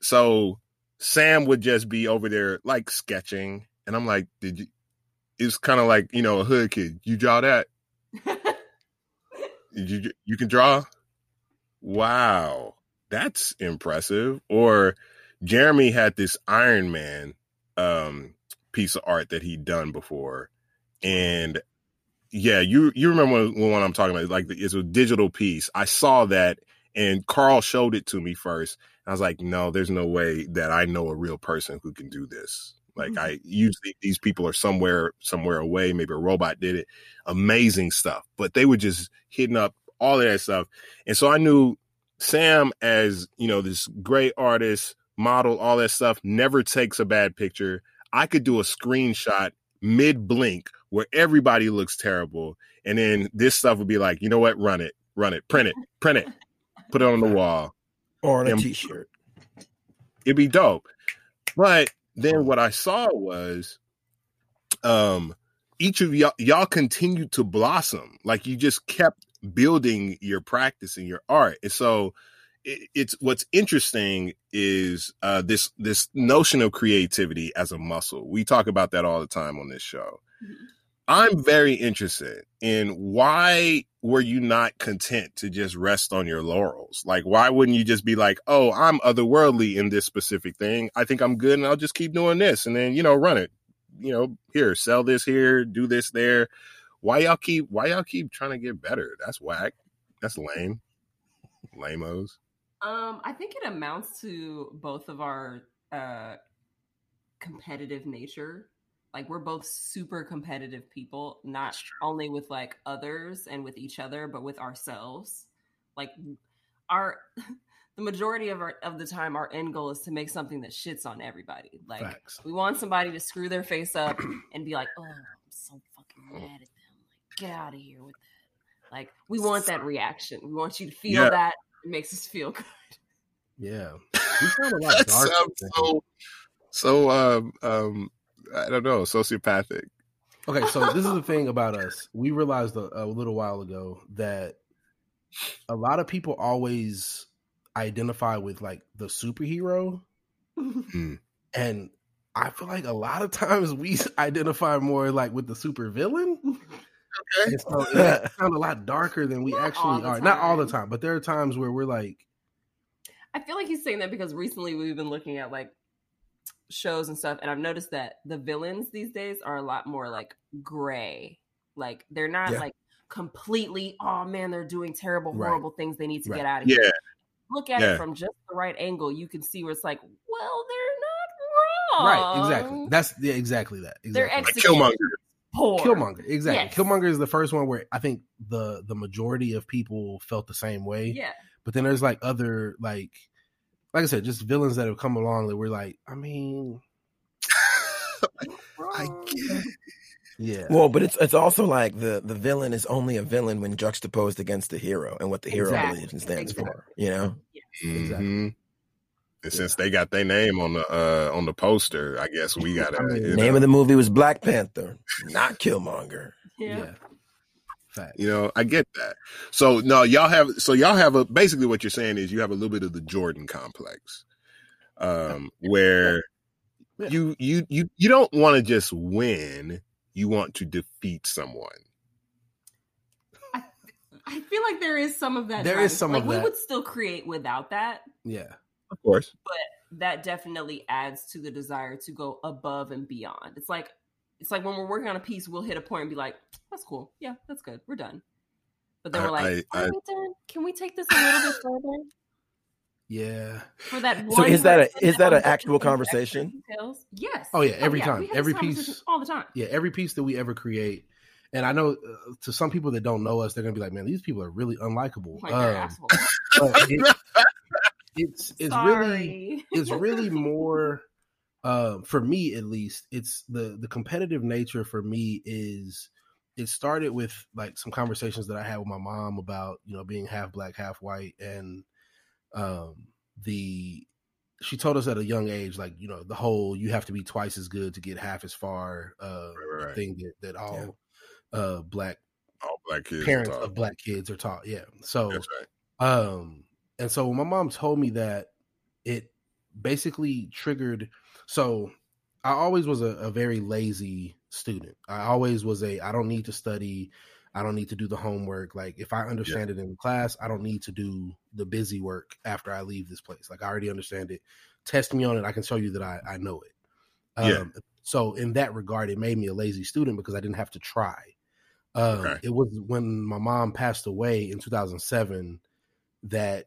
[SPEAKER 3] So Sam would just be over there like sketching. And I'm like, did you? It's kind of like, you know, a hood kid. You draw that? you, you can draw? Wow. That's impressive. Or Jeremy had this Iron Man um, piece of art that he'd done before. And yeah, you you remember what I'm talking about? Like it's a digital piece. I saw that, and Carl showed it to me first. I was like, no, there's no way that I know a real person who can do this. Like mm-hmm. I usually these people are somewhere somewhere away. Maybe a robot did it. Amazing stuff, but they were just hitting up all of that stuff, and so I knew Sam as you know this great artist, model, all that stuff. Never takes a bad picture. I could do a screenshot mid blink where everybody looks terrible. And then this stuff would be like, you know what? Run it, run it, print it, print it, put it on the wall.
[SPEAKER 2] Or on a t shirt.
[SPEAKER 3] It'd be dope. But then what I saw was um each of y'all y'all continued to blossom. Like you just kept building your practice and your art. And so it's what's interesting is uh, this this notion of creativity as a muscle. We talk about that all the time on this show. Mm-hmm. I'm very interested in why were you not content to just rest on your laurels? Like, why wouldn't you just be like, oh, I'm otherworldly in this specific thing. I think I'm good and I'll just keep doing this and then, you know, run it. You know, here, sell this here, do this there. Why y'all keep why y'all keep trying to get better? That's whack. That's lame. Lamos.
[SPEAKER 6] Um, I think it amounts to both of our uh competitive nature. Like we're both super competitive people, not only with like others and with each other, but with ourselves. Like our the majority of our of the time our end goal is to make something that shits on everybody. Like Facts. we want somebody to screw their face up and be like, "Oh, I'm so fucking mad at them. Like get out of here with that." Like we want that reaction. We want you to feel yeah. that it makes us feel good.
[SPEAKER 5] Yeah,
[SPEAKER 3] you sound a lot darker. so, so um, um, I don't know, sociopathic.
[SPEAKER 5] Okay, so this is the thing about us. We realized a, a little while ago that a lot of people always identify with like the superhero mm. and I feel like a lot of times we identify more like with the super villain. Okay. So it sound a lot darker than we Not actually are. Time. Not all the time, but there are times where we're like.
[SPEAKER 6] I feel like he's saying that because recently we've been looking at like shows and stuff, and I've noticed that the villains these days are a lot more like gray. Like they're not yeah. like completely, oh man, they're doing terrible, horrible right. things they need to right. get out of here. Look at yeah. it from just the right angle, you can see where it's like, well, they're not
[SPEAKER 5] wrong. Right, exactly. That's yeah, exactly that. Exactly.
[SPEAKER 6] They're executing.
[SPEAKER 3] Killmonger.
[SPEAKER 5] Poor. Killmonger, exactly. Yes. Killmonger is the first one where I think the the majority of people felt the same way.
[SPEAKER 6] Yeah.
[SPEAKER 5] But then there's like other like like I said, just villains that have come along that we're like, I mean,
[SPEAKER 3] I get.
[SPEAKER 2] Yeah. Well, but it's it's also like the the villain is only a villain when juxtaposed against the hero and what the hero exactly. believes and stands exactly. for. You know.
[SPEAKER 3] Mm-hmm. Exactly. And since they got their name on the uh on the poster, I guess we got to.
[SPEAKER 2] Name know. of the movie was Black Panther, not Killmonger.
[SPEAKER 6] Yeah. yeah.
[SPEAKER 3] Fact. You know, I get that. So no, y'all have so y'all have a basically what you're saying is you have a little bit of the Jordan complex, um, where yeah. you you you you don't want to just win, you want to defeat someone.
[SPEAKER 6] I, I feel like there is some of that.
[SPEAKER 5] There is some
[SPEAKER 6] like,
[SPEAKER 5] of
[SPEAKER 6] we
[SPEAKER 5] that.
[SPEAKER 6] We would still create without that.
[SPEAKER 5] Yeah,
[SPEAKER 3] of course.
[SPEAKER 6] But that definitely adds to the desire to go above and beyond. It's like it's like when we're working on a piece, we'll hit a point and be like, "That's cool, yeah, that's good, we're done." But then we're like, I, I, "Are we done? Can we take this a little bit further?"
[SPEAKER 5] Yeah.
[SPEAKER 6] For that
[SPEAKER 2] So is that a is that an actual conversation?
[SPEAKER 6] Yes.
[SPEAKER 5] Oh yeah, every oh, yeah. time, every piece,
[SPEAKER 6] all the time.
[SPEAKER 5] Yeah, every piece that we ever create. And I know uh, to some people that don't know us, they're gonna be like, "Man, these people are really unlikable."
[SPEAKER 6] Like um,
[SPEAKER 5] it, it's it's Sorry. really it's really more uh, for me at least, it's the the competitive nature for me is it started with like some conversations that I had with my mom about you know being half black, half white, and um, the she told us at a young age like you know the whole you have to be twice as good to get half as far uh, right, right. thing that that all yeah. uh, black
[SPEAKER 3] all black kids
[SPEAKER 5] parents of black kids are taught. Yeah, so right. um, and so when my mom told me that it basically triggered so I always was a, a, very lazy student. I always was a I don't need to study. I don't need to do the homework. Like if I understand yeah. it in class, I don't need to do the busy work after I leave this place. Like I already understand it. Test me on it. I can show you that I, I know it. Yeah. Um, so in that regard, it made me a lazy student because I didn't have to try. Um, okay. It was when my mom passed away in 2007 that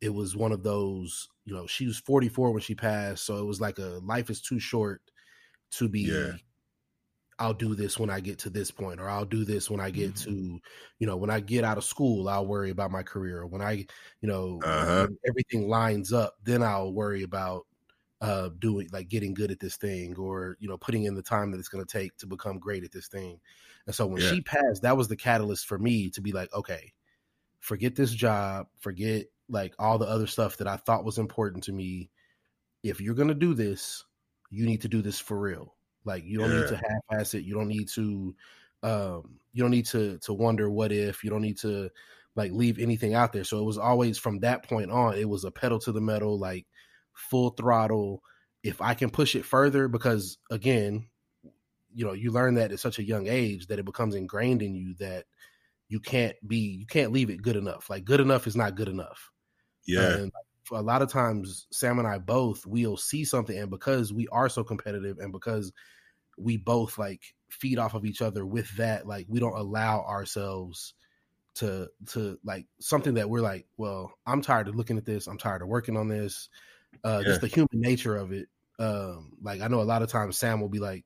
[SPEAKER 5] it was one of those you know she was 44 when she passed so it was like a life is too short to be yeah. I'll do this when I get to this point, or I'll do this when I get mm-hmm. to, you know, when I get out of school, I'll worry about my career. When I, you know, uh-huh. everything lines up, then I'll worry about uh doing like getting good at this thing, or you know, putting in the time that it's going to take to become great at this thing. And so when yeah. she passed, that was the catalyst for me to be like, okay, forget this job, forget like all the other stuff that I thought was important to me. If you're gonna do this, you need to do this for real. Like you don't yeah. need to half-ass it. You don't need to um you don't need to to wonder what if. You don't need to like leave anything out there. So it was always from that point on, it was a pedal to the metal, like full throttle. If I can push it further, because again, you know, you learn that at such a young age that it becomes ingrained in you that you can't be you can't leave it good enough. Like good enough is not good enough.
[SPEAKER 3] Yeah. And
[SPEAKER 5] a lot of times, Sam and I both we'll see something, and because we are so competitive, and because we both like feed off of each other with that, like we don't allow ourselves to to like something that we're like, well, I'm tired of looking at this. I'm tired of working on this. Uh, yeah. Just the human nature of it. Um, like I know a lot of times Sam will be like,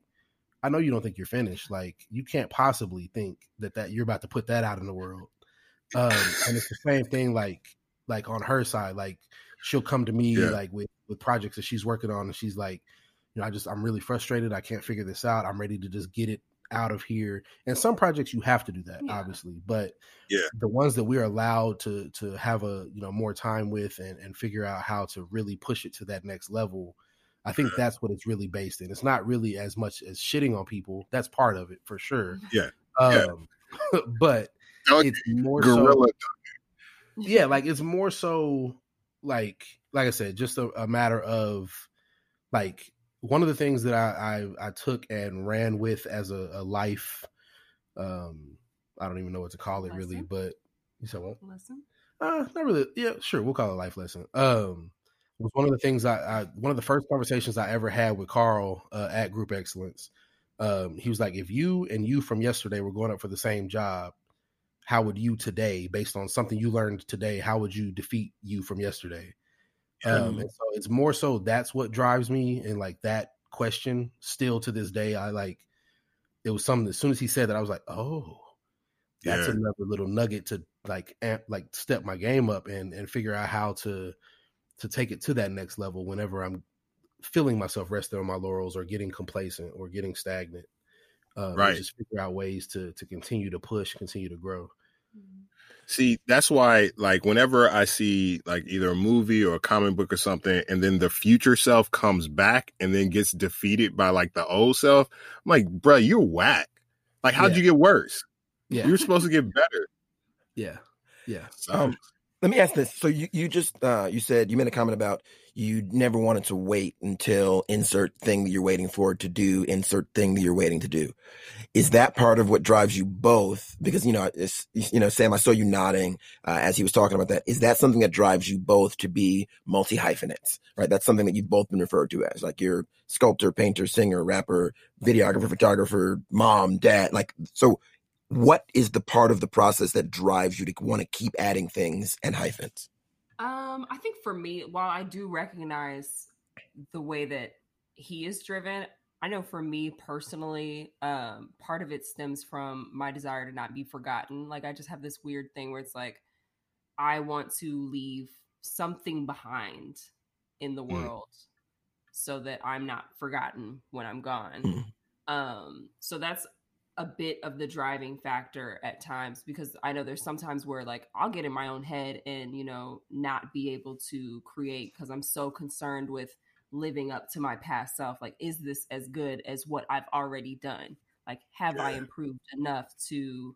[SPEAKER 5] I know you don't think you're finished. Like you can't possibly think that that you're about to put that out in the world. Um, and it's the same thing. Like like on her side, like she'll come to me yeah. like with with projects that she's working on, and she's like, you know, I just I'm really frustrated. I can't figure this out. I'm ready to just get it out of here. And some projects you have to do that, yeah. obviously, but
[SPEAKER 3] yeah,
[SPEAKER 5] the ones that we're allowed to to have a you know more time with and and figure out how to really push it to that next level. I think that's what it's really based in. It's not really as much as shitting on people. That's part of it for sure.
[SPEAKER 3] Yeah.
[SPEAKER 5] Um, yeah. but it's more
[SPEAKER 3] Gorilla
[SPEAKER 5] so, yeah, like it's more so like like I said, just a, a matter of like one of the things that I I, I took and ran with as a, a, life, um, I don't even know what to call it lesson? really, but you said what
[SPEAKER 6] lesson?
[SPEAKER 5] Uh, not really. Yeah, sure, we'll call it life lesson. Um, was one of the things I, I one of the first conversations I ever had with Carl uh, at Group Excellence. Um, he was like, if you and you from yesterday were going up for the same job, how would you today, based on something you learned today, how would you defeat you from yesterday? Um, and so it's more so that's what drives me, and like that question still to this day, I like. It was something. As soon as he said that, I was like, oh, that's yeah. another little nugget to like amp, like step my game up and and figure out how to to take it to that next level whenever I'm feeling myself resting on my laurels or getting complacent or getting stagnant. Uh, right. Just figure out ways to to continue to push, continue to grow.
[SPEAKER 3] See, that's why, like, whenever I see like either a movie or a comic book or something, and then the future self comes back and then gets defeated by like the old self, I'm like, bro, you're whack. Like, how'd yeah. you get worse? Yeah, you're supposed to get better.
[SPEAKER 5] Yeah, yeah.
[SPEAKER 2] Um, let me ask this. So you, you just uh, you said you made a comment about you never wanted to wait until insert thing that you're waiting for to do insert thing that you're waiting to do. Is that part of what drives you both? Because you know, you know, Sam, I saw you nodding uh, as he was talking about that. Is that something that drives you both to be multi hyphenates? Right, that's something that you've both been referred to as like you're sculptor, painter, singer, rapper, videographer, photographer, mom, dad. Like so, what is the part of the process that drives you to want to keep adding things and hyphens?
[SPEAKER 6] Um, I think for me, while I do recognize the way that he is driven, I know for me personally, um, part of it stems from my desire to not be forgotten. Like I just have this weird thing where it's like I want to leave something behind in the mm. world so that I'm not forgotten when I'm gone. Mm. Um, so that's a bit of the driving factor at times because I know there's sometimes where like I'll get in my own head and you know not be able to create because I'm so concerned with living up to my past self like is this as good as what I've already done? Like have yeah. I improved enough to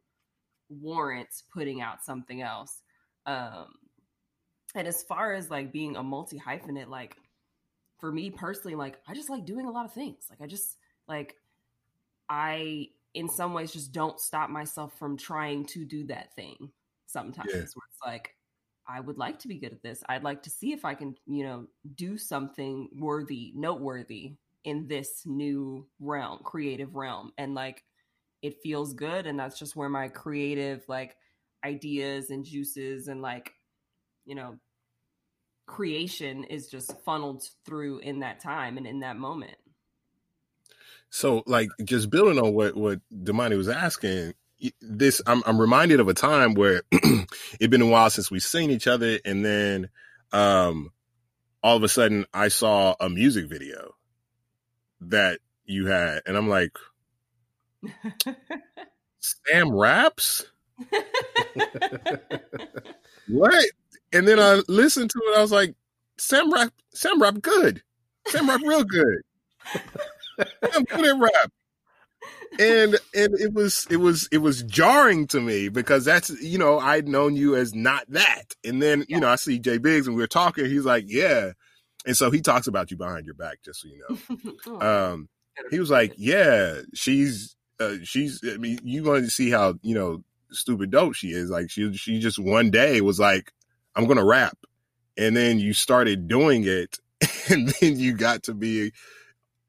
[SPEAKER 6] warrant putting out something else? Um and as far as like being a multi hyphenate like for me personally like I just like doing a lot of things. Like I just like I in some ways just don't stop myself from trying to do that thing sometimes yeah. where it's like I would like to be good at this. I'd like to see if I can, you know, do something worthy, noteworthy in this new realm, creative realm. And like it feels good and that's just where my creative like ideas and juices and like, you know, creation is just funneled through in that time and in that moment.
[SPEAKER 3] So, like, just building on what what Damani was asking, this I'm I'm reminded of a time where it'd been a while since we've seen each other, and then um, all of a sudden I saw a music video that you had, and I'm like, Sam raps. what? And then I listened to it. I was like, Sam rap, Sam rap good. Sam rap real good. At rap. And and it was it was it was jarring to me because that's you know I'd known you as not that, and then yeah. you know I see Jay Biggs and we are talking. He's like, yeah, and so he talks about you behind your back, just so you know. um, he was like, yeah, she's uh, she's. I mean, you going to see how you know stupid dope she is. Like she she just one day was like, I'm gonna rap, and then you started doing it, and then you got to be,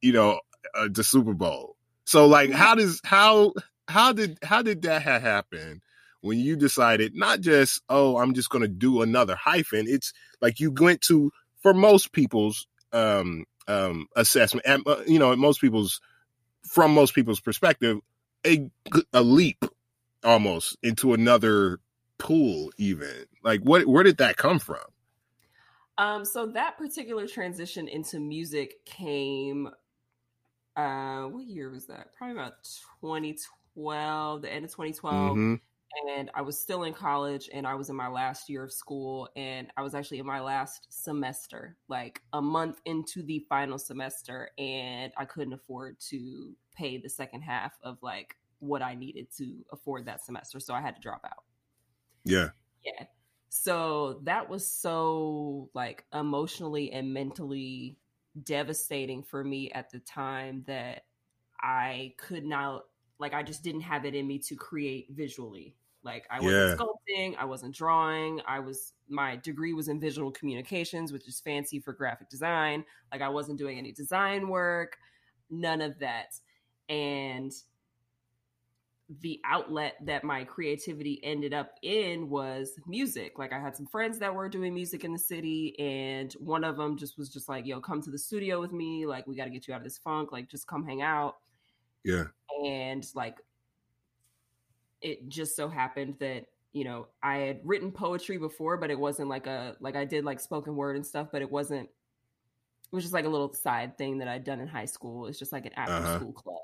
[SPEAKER 3] you know, uh, the Super Bowl. So like, how does how how did how did that happen when you decided not just oh I'm just going to do another hyphen? It's like you went to for most people's um um assessment and uh, you know most people's from most people's perspective a a leap almost into another pool even like what where did that come from
[SPEAKER 6] um so that particular transition into music came uh what year was that? Probably about 2012 the end of 2012 mm-hmm. and i was still in college and i was in my last year of school and i was actually in my last semester like a month into the final semester and i couldn't afford to pay the second half of like what i needed to afford that semester so i had to drop out.
[SPEAKER 3] Yeah.
[SPEAKER 6] Yeah. So that was so like emotionally and mentally devastating for me at the time that I could not like I just didn't have it in me to create visually. Like I wasn't yeah. sculpting, I wasn't drawing. I was my degree was in visual communications, which is fancy for graphic design. Like I wasn't doing any design work, none of that. And the outlet that my creativity ended up in was music. Like I had some friends that were doing music in the city and one of them just was just like, "Yo, come to the studio with me. Like we got to get you out of this funk. Like just come hang out."
[SPEAKER 3] Yeah.
[SPEAKER 6] And like it just so happened that you know I had written poetry before, but it wasn't like a like I did like spoken word and stuff, but it wasn't. It was just like a little side thing that I'd done in high school. It's just like an after uh-huh. school club.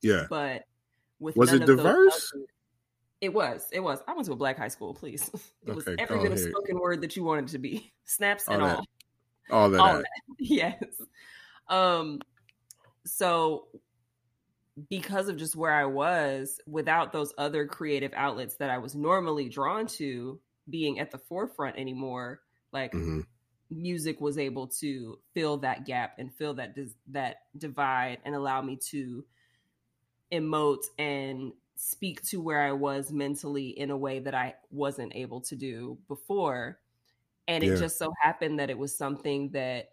[SPEAKER 3] Yeah,
[SPEAKER 6] but with
[SPEAKER 3] was it diverse?
[SPEAKER 6] It was. It was. I went to a black high school. Please, it okay, was every bit of spoken word that you wanted to be. Snaps all and
[SPEAKER 3] that.
[SPEAKER 6] all.
[SPEAKER 3] All that. All that.
[SPEAKER 6] Yes. Um. So because of just where I was without those other creative outlets that I was normally drawn to being at the forefront anymore, like mm-hmm. music was able to fill that gap and fill that that divide and allow me to emote and speak to where I was mentally in a way that I wasn't able to do before. And yeah. it just so happened that it was something that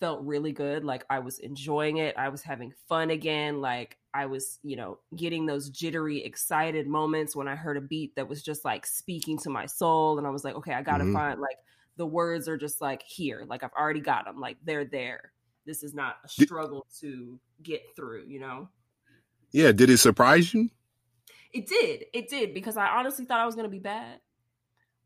[SPEAKER 6] felt really good. Like I was enjoying it. I was having fun again. Like I was, you know, getting those jittery, excited moments when I heard a beat that was just like speaking to my soul. And I was like, okay, I got to mm-hmm. find like the words are just like here. Like I've already got them. Like they're there. This is not a struggle to get through, you know?
[SPEAKER 3] Yeah. Did it surprise you?
[SPEAKER 6] It did. It did because I honestly thought I was going to be bad.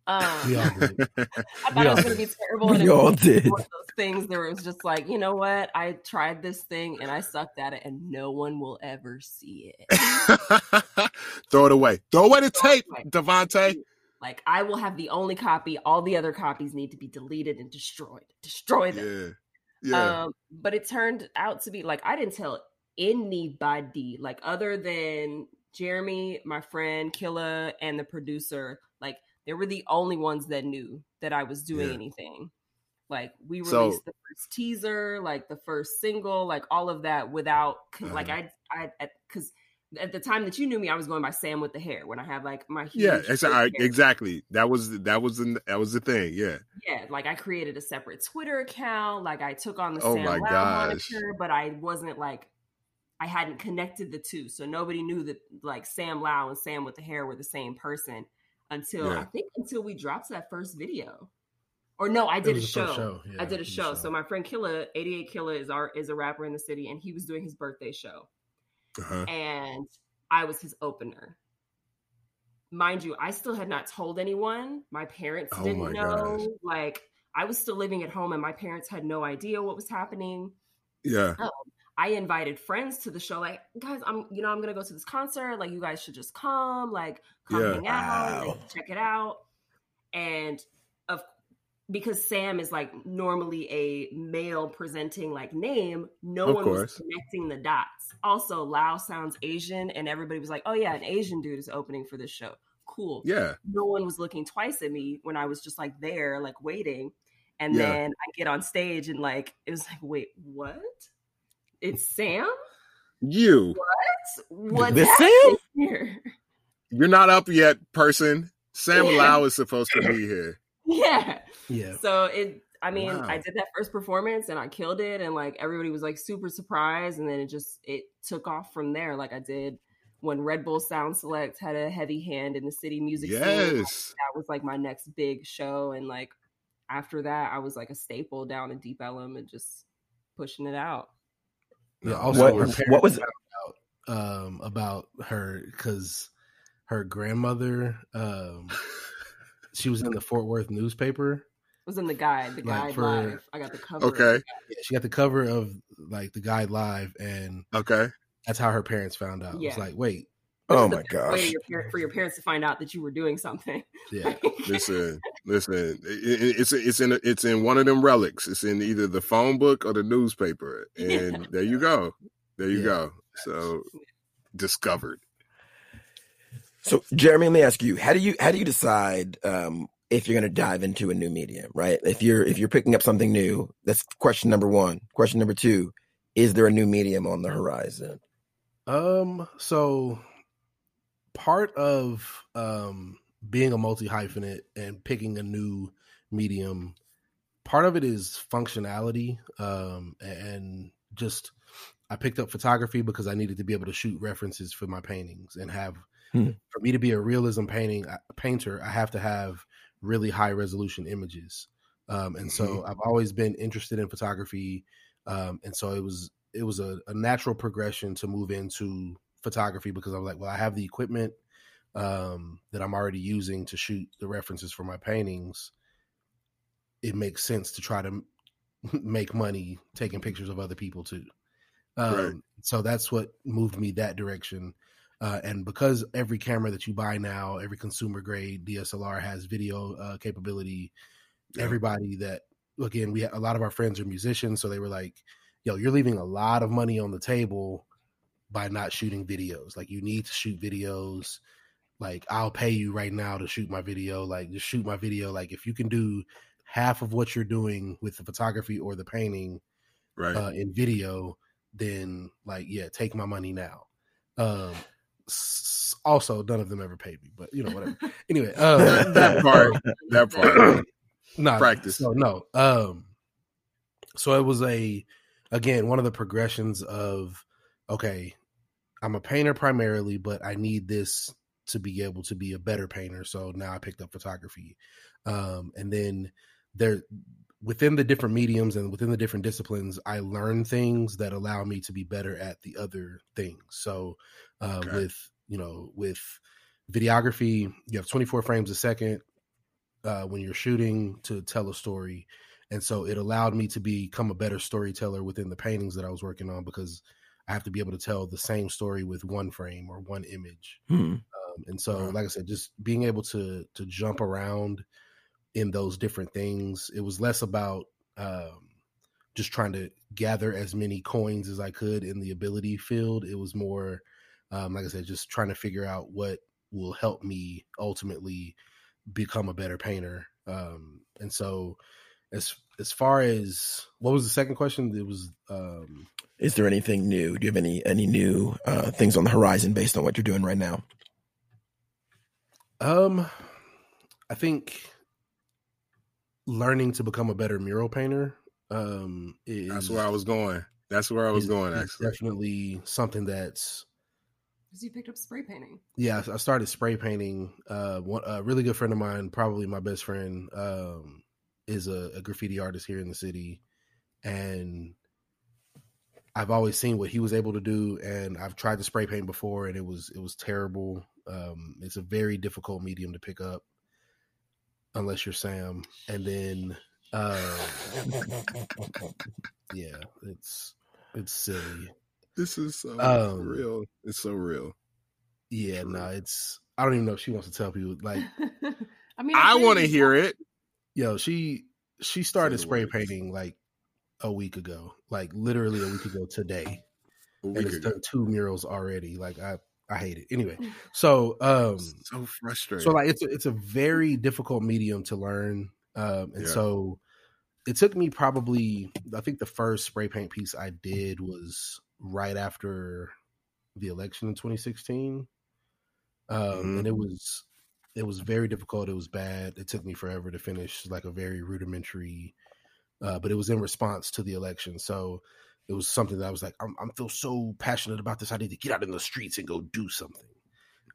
[SPEAKER 6] Um, we all did. I thought we it was going to be terrible.
[SPEAKER 2] We all did. One
[SPEAKER 6] of those things there was just like, you know what? I tried this thing and I sucked at it, and no one will ever see it.
[SPEAKER 3] Throw it away. Throw away the Throw tape, Devontae.
[SPEAKER 6] Like I will have the only copy. All the other copies need to be deleted and destroyed. Destroy them. Yeah. Yeah. Um, but it turned out to be like I didn't tell anybody, like other than Jeremy, my friend Killa, and the producer. Like they were the only ones that knew that I was doing yeah. anything. Like we released so, the first teaser, like the first single, like all of that without uh-huh. like I I because at the time that you knew me, I was going by Sam with the hair. When I had like my
[SPEAKER 3] yeah, exactly, exactly. That was that was the that was the thing. Yeah,
[SPEAKER 6] yeah. Like I created a separate Twitter account. Like I took on the oh Sam my gosh. moniker, but I wasn't like I hadn't connected the two, so nobody knew that like Sam Lao and Sam with the hair were the same person until yeah. I think until we dropped that first video. Or no, I did a show. show. Yeah, I did a show. show. So my friend Killa, 88 Killa is our is a rapper in the city and he was doing his birthday show. Uh-huh. And I was his opener. Mind you, I still had not told anyone. My parents oh didn't my know. Gosh. Like I was still living at home and my parents had no idea what was happening.
[SPEAKER 3] Yeah.
[SPEAKER 6] Um, I invited friends to the show, like, guys, I'm, you know, I'm gonna go to this concert. Like, you guys should just come, like, come yeah. hang out, like, check it out. And of because Sam is like normally a male presenting like name, no of one course. was connecting the dots. Also, Lao sounds Asian, and everybody was like, "Oh yeah, an Asian dude is opening for this show. Cool."
[SPEAKER 3] Yeah.
[SPEAKER 6] No one was looking twice at me when I was just like there, like waiting. And yeah. then I get on stage and like it was like, wait, what? It's Sam.
[SPEAKER 3] You.
[SPEAKER 6] What? What? This Sam? Here?
[SPEAKER 3] You're not up yet, person. Sam yeah. Lao is supposed to be here.
[SPEAKER 6] Yeah.
[SPEAKER 5] Yeah.
[SPEAKER 6] So it. I mean, wow. I did that first performance and I killed it, and like everybody was like super surprised, and then it just it took off from there. Like I did when Red Bull Sound Select had a heavy hand in the city music
[SPEAKER 3] yes.
[SPEAKER 6] scene. That was like my next big show, and like after that, I was like a staple down in Deep Ellum and just pushing it out.
[SPEAKER 5] Yeah. Also, what, what was out, um, about her because her grandmother, um, she was in the Fort Worth newspaper.
[SPEAKER 6] Was in the guide, the like guide for, live. I got the cover.
[SPEAKER 3] Okay,
[SPEAKER 5] yeah, she got the cover of like the guide live, and
[SPEAKER 3] okay,
[SPEAKER 5] that's how her parents found out. Yeah. It was like, wait,
[SPEAKER 2] oh my gosh,
[SPEAKER 6] your, for your parents to find out that you were doing something.
[SPEAKER 5] Yeah,
[SPEAKER 3] listen, listen, it's it's in it's in one of them relics. It's in either the phone book or the newspaper, and yeah. there you go, there you yeah. go. So discovered.
[SPEAKER 2] So, Jeremy, let me ask you: How do you how do you decide um, if you're going to dive into a new medium, right? If you're if you're picking up something new, that's question number 1. Question number 2, is there a new medium on the horizon?
[SPEAKER 5] Um so part of um being a multi hyphenate and picking a new medium part of it is functionality um and just I picked up photography because I needed to be able to shoot references for my paintings and have hmm. for me to be a realism painting a painter, I have to have really high resolution images. Um, and so mm-hmm. I've always been interested in photography, um, and so it was it was a, a, natural progression to move into photography because I was like, well, I have the equipment um, that I'm already using to shoot the references for my paintings. It makes sense to try to make money taking pictures of other people too. Um, right. So that's what moved me that direction. Uh, and because every camera that you buy now, every consumer grade DSLR has video uh, capability, yeah. everybody that again, we a lot of our friends are musicians, so they were like, "Yo, you're leaving a lot of money on the table by not shooting videos. Like, you need to shoot videos. Like, I'll pay you right now to shoot my video. Like, just shoot my video. Like, if you can do half of what you're doing with the photography or the painting, right, uh, in video, then like yeah, take my money now. Um, also, none of them ever paid me, but you know whatever. anyway, um, that part, that part, no practice. So no, um, so it was a again one of the progressions of okay, I'm a painter primarily, but I need this to be able to be a better painter. So now I picked up photography, um, and then there within the different mediums and within the different disciplines, I learn things that allow me to be better at the other things. So, uh, okay. with you know, with videography, you have 24 frames a second uh, when you're shooting to tell a story, and so it allowed me to become a better storyteller within the paintings that I was working on because I have to be able to tell the same story with one frame or one image. Hmm. Um, and so, like I said, just being able to to jump around in those different things. It was less about um, just trying to gather as many coins as I could in the ability field. It was more, um, like I said, just trying to figure out what will help me ultimately become a better painter. Um, and so, as as far as what was the second question? It was, um,
[SPEAKER 2] is there anything new? Do you have any any new uh, things on the horizon based on what you're doing right now?
[SPEAKER 5] Um, I think learning to become a better mural painter. Um,
[SPEAKER 3] is, that's where I was going. That's where I was is, going. Actually,
[SPEAKER 5] definitely something that's.
[SPEAKER 6] Because you picked up spray painting.
[SPEAKER 5] Yeah, I started spray painting. Uh, one, a really good friend of mine, probably my best friend, um, is a, a graffiti artist here in the city, and I've always seen what he was able to do, and I've tried to spray paint before, and it was it was terrible. Um, it's a very difficult medium to pick up unless you're Sam, and then uh, yeah, it's it's silly.
[SPEAKER 3] This is so um, real. It's so real.
[SPEAKER 5] Yeah, no, nah, it's. I don't even know if she wants to tell people. Like,
[SPEAKER 3] I mean, I want to hear it.
[SPEAKER 5] Yo, she she started spray painting like a week ago, like literally a week ago today, and it's ago. done two murals already. Like I I hate it. Anyway, mm. so um
[SPEAKER 3] so frustrating.
[SPEAKER 5] So like it's a, it's a very difficult medium to learn. Um and yeah. so it took me probably I think the first spray paint piece I did was right after the election in 2016. Um mm-hmm. and it was it was very difficult. It was bad. It took me forever to finish like a very rudimentary uh, but it was in response to the election. So it was something that I was like, I'm, I'm feel so passionate about this. I need to get out in the streets and go do something.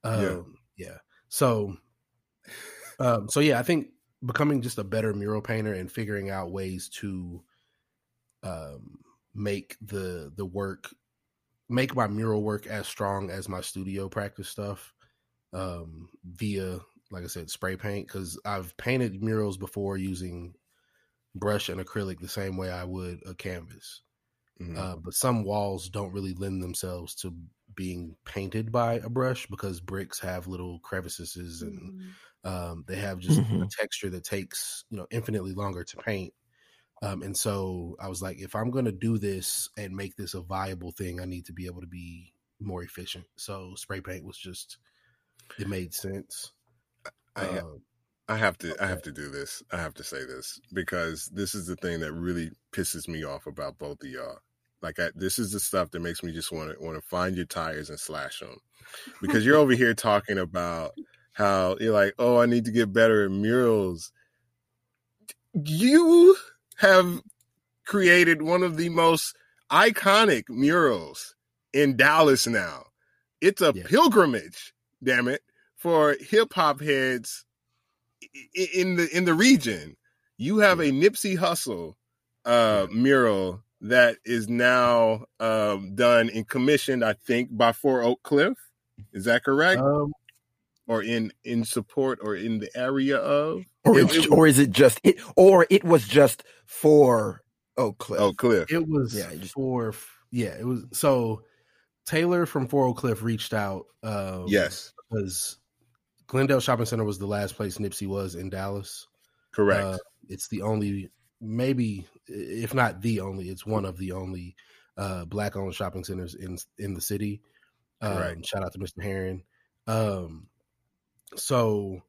[SPEAKER 5] Um, yeah. yeah. So, um, so yeah, I think becoming just a better mural painter and figuring out ways to, um, make the the work, make my mural work as strong as my studio practice stuff, um, via like I said, spray paint because I've painted murals before using brush and acrylic the same way I would a canvas. Mm-hmm. Uh, but some walls don't really lend themselves to being painted by a brush because bricks have little crevices and mm-hmm. um, they have just mm-hmm. a texture that takes you know infinitely longer to paint. Um, and so I was like, if I'm going to do this and make this a viable thing, I need to be able to be more efficient. So spray paint was just it made sense.
[SPEAKER 3] I, um, I have to I have to do this. I have to say this because this is the thing that really pisses me off about both of y'all. Like I, this is the stuff that makes me just want to want to find your tires and slash them. Because you're over here talking about how you're like, "Oh, I need to get better at murals." You have created one of the most iconic murals in Dallas now. It's a yeah. pilgrimage, damn it, for hip hop heads in the in the region. You have yeah. a Nipsey Hussle uh, mural that is now um, done and commissioned, I think, by For Oak Cliff. Is that correct? Um, or in in support or in the area of,
[SPEAKER 2] or it, it, or is it just it, or it was just for Oak Cliff?
[SPEAKER 3] Oak Cliff.
[SPEAKER 5] It was yeah, just, for yeah. It was so Taylor from For Oak Cliff reached out. Um,
[SPEAKER 3] yes,
[SPEAKER 5] because Glendale Shopping Center was the last place Nipsey was in Dallas.
[SPEAKER 3] Correct. Uh,
[SPEAKER 5] it's the only, maybe if not the only, it's one of the only uh, black owned shopping centers in in the city. Um, right. Shout out to Mr. Heron. Um, so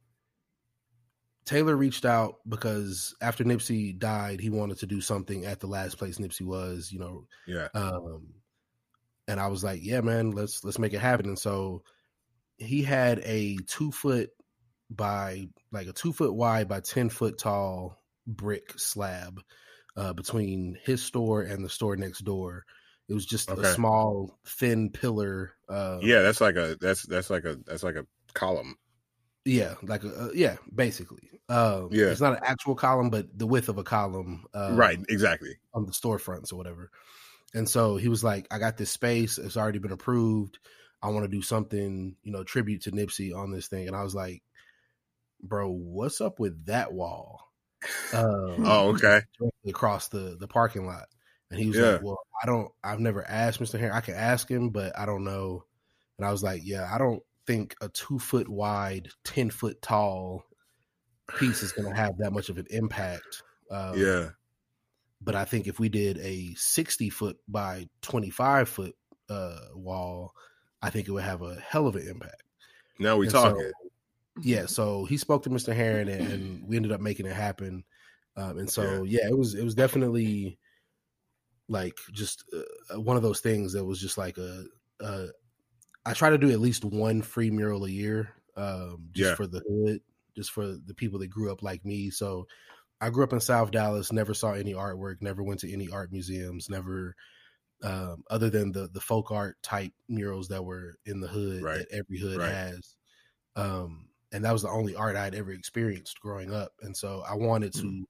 [SPEAKER 5] Taylor reached out because after Nipsey died, he wanted to do something at the last place Nipsey was. You know.
[SPEAKER 3] Yeah.
[SPEAKER 5] Um, and I was like, yeah, man, let's let's make it happen. And so he had a two foot by like a two foot wide by ten foot tall brick slab uh, between his store and the store next door. It was just okay. a small, thin pillar. Uh,
[SPEAKER 3] yeah, that's like a that's that's like a that's like a column.
[SPEAKER 5] Yeah, like a, uh, yeah, basically. Uh, yeah, it's not an actual column, but the width of a column.
[SPEAKER 3] Uh, right, exactly
[SPEAKER 5] on the storefronts or whatever. And so he was like, "I got this space. It's already been approved. I want to do something, you know, tribute to Nipsey on this thing." And I was like, "Bro, what's up with that wall?"
[SPEAKER 3] Um, oh, okay.
[SPEAKER 5] Across the the parking lot, and he was yeah. like, "Well, I don't. I've never asked Mister Harry. I can ask him, but I don't know." And I was like, "Yeah, I don't think a two foot wide, ten foot tall piece is going to have that much of an impact."
[SPEAKER 3] Um, yeah
[SPEAKER 5] but I think if we did a 60 foot by 25 foot uh, wall, I think it would have a hell of an impact.
[SPEAKER 3] Now we talking. So,
[SPEAKER 5] yeah, so he spoke to Mr. Heron and, and we ended up making it happen. Um, and so yeah. yeah. it was it was definitely like just uh, one of those things that was just like a, a I try to do at least one free mural a year, um, just yeah. for the hood, just for the people that grew up like me. So I grew up in South Dallas, never saw any artwork, never went to any art museums, never um, other than the the folk art type murals that were in the hood right. that every hood right. has. Um, and that was the only art I'd ever experienced growing up. And so I wanted to, mm.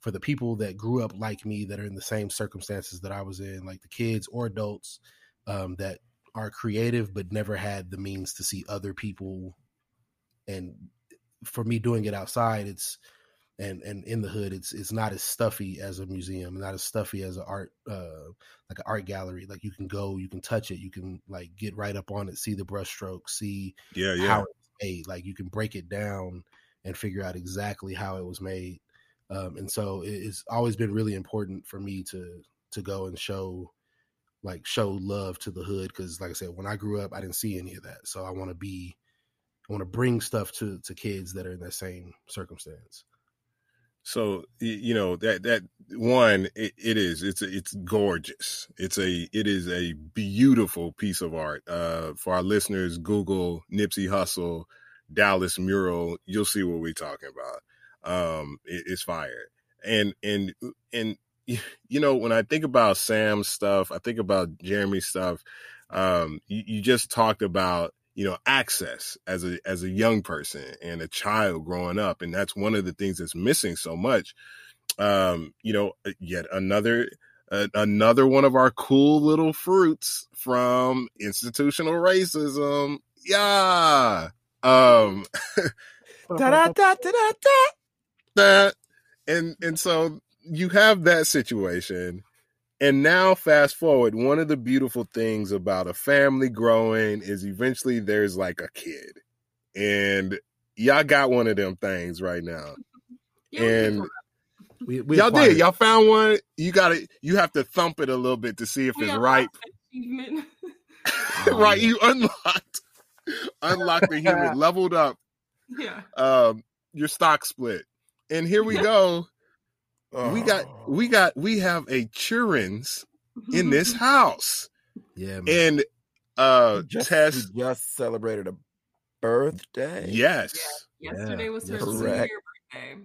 [SPEAKER 5] for the people that grew up like me, that are in the same circumstances that I was in, like the kids or adults um, that are creative but never had the means to see other people. And for me doing it outside, it's and and in the hood it's it's not as stuffy as a museum not as stuffy as an art uh like an art gallery like you can go you can touch it you can like get right up on it see the brushstrokes see
[SPEAKER 3] yeah yeah. how
[SPEAKER 5] it's made like you can break it down and figure out exactly how it was made um and so it's always been really important for me to to go and show like show love to the hood because like i said when i grew up i didn't see any of that so i want to be i want to bring stuff to to kids that are in that same circumstance
[SPEAKER 3] so you know that that one it, it is it's it's gorgeous. It's a it is a beautiful piece of art. Uh, for our listeners, Google Nipsey Hussle Dallas mural. You'll see what we're talking about. Um, it, it's fire. And and and you know when I think about Sam's stuff, I think about Jeremy's stuff. Um, you, you just talked about you know access as a as a young person and a child growing up and that's one of the things that's missing so much. Um you know uh, yet another uh, another one of our cool little fruits from institutional racism. Yeah. Um da, da, da, da, da, that and and so you have that situation and now, fast forward, one of the beautiful things about a family growing is eventually there's like a kid. And y'all got one of them things right now. and we, we y'all did. Y'all found one. You got to You have to thump it a little bit to see if we it's ripe. right, you unlocked, unlocked the human, leveled up.
[SPEAKER 6] Yeah.
[SPEAKER 3] Um, your stock split. And here we go. We got
[SPEAKER 2] Oh.
[SPEAKER 3] we got we have a Churins in this house.
[SPEAKER 5] Yeah, man.
[SPEAKER 3] And uh
[SPEAKER 2] We just,
[SPEAKER 3] Tess,
[SPEAKER 2] just celebrated a birthday.
[SPEAKER 3] yes,
[SPEAKER 6] Yesterday was her
[SPEAKER 5] Yes,
[SPEAKER 6] senior
[SPEAKER 2] correct.
[SPEAKER 6] birthday.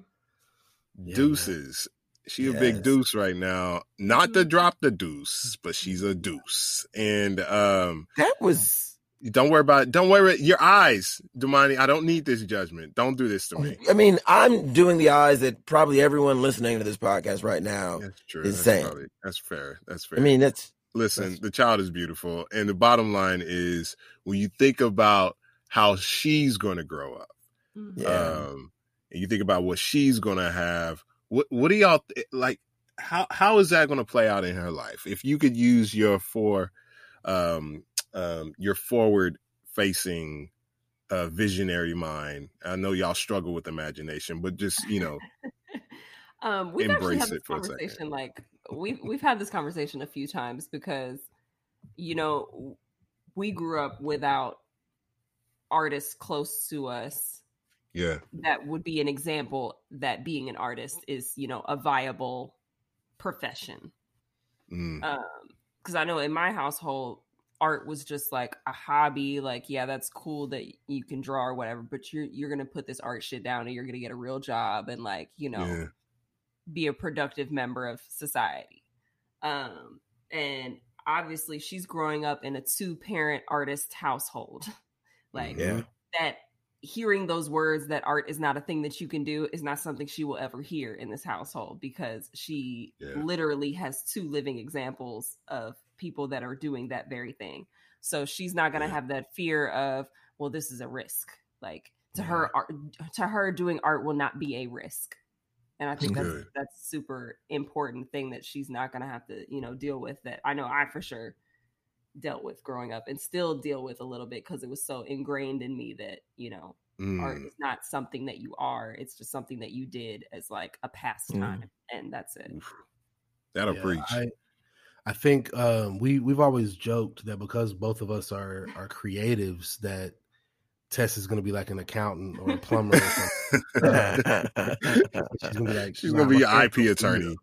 [SPEAKER 5] Yeah,
[SPEAKER 3] deuces. She a big deuce right now. Not to drop the deuce, but she's a deuce. And um
[SPEAKER 2] That was.
[SPEAKER 3] Don't worry about it. don't worry your eyes, Damani. I don't need this judgment. Don't do this to me.
[SPEAKER 2] I mean, I'm doing the eyes that probably everyone listening to this podcast right now.
[SPEAKER 3] That's true.
[SPEAKER 2] It's
[SPEAKER 3] That's,
[SPEAKER 2] saying.
[SPEAKER 3] probably- that's fair. That's fair.
[SPEAKER 2] I mean, that's
[SPEAKER 3] listen,
[SPEAKER 2] that's-
[SPEAKER 3] the child is beautiful. And the bottom line is when you think about how she's gonna grow up,
[SPEAKER 6] Mm-hmm.
[SPEAKER 2] Yeah.
[SPEAKER 3] um, and you think about what she's gonna have, what what do y'all th- like? How how is that gonna play out in her life? If you could use your for, um, um, your forward facing, uh, visionary mind. I know y'all struggle with imagination, but just you know,
[SPEAKER 6] um, we've actually
[SPEAKER 3] Embrace
[SPEAKER 6] had
[SPEAKER 3] it
[SPEAKER 6] this
[SPEAKER 3] for a second.
[SPEAKER 6] conversation. Like we've we've had this conversation a few times because, you know, we grew up without artists close to us
[SPEAKER 3] yeah,
[SPEAKER 6] that would be an example that being an artist is, you know, a viable profession.
[SPEAKER 3] mm,
[SPEAKER 6] because I know in my household, art was just like a hobby. Like, yeah, that's cool that you can draw or whatever, but you're you're gonna put this art shit down and you're gonna get a real job and like you know
[SPEAKER 3] yeah,
[SPEAKER 6] be a productive member of society. Um, and obviously, she's growing up in a two parent artist household. like
[SPEAKER 2] yeah.
[SPEAKER 6] that hearing those words that art is not a thing that you can do is not something she will ever hear in this household because she
[SPEAKER 3] Yeah.
[SPEAKER 6] literally has two living examples of people that are doing that very thing. So she's not going to
[SPEAKER 3] Yeah.
[SPEAKER 6] have that fear of, well, this is a risk. Like to her, art, to her, doing art will not be a risk. And I think that's
[SPEAKER 3] Good.
[SPEAKER 6] that's super important thing that she's not going to have to, you know, deal with. That I know I for sure dealt with growing up and still deal with a little bit because it was so ingrained in me that you know art
[SPEAKER 3] mm,
[SPEAKER 6] is not something that you are it's just something that you did as like a pastime and that's it
[SPEAKER 3] that'll
[SPEAKER 5] Yeah,
[SPEAKER 3] preach.
[SPEAKER 5] I, I think um, we we've always joked that because both of us are are creatives, that Tess is going to be like an accountant or a plumber or something. She's gonna be like,
[SPEAKER 3] She's gonna be
[SPEAKER 5] my
[SPEAKER 3] an IP
[SPEAKER 5] friend-
[SPEAKER 3] attorney.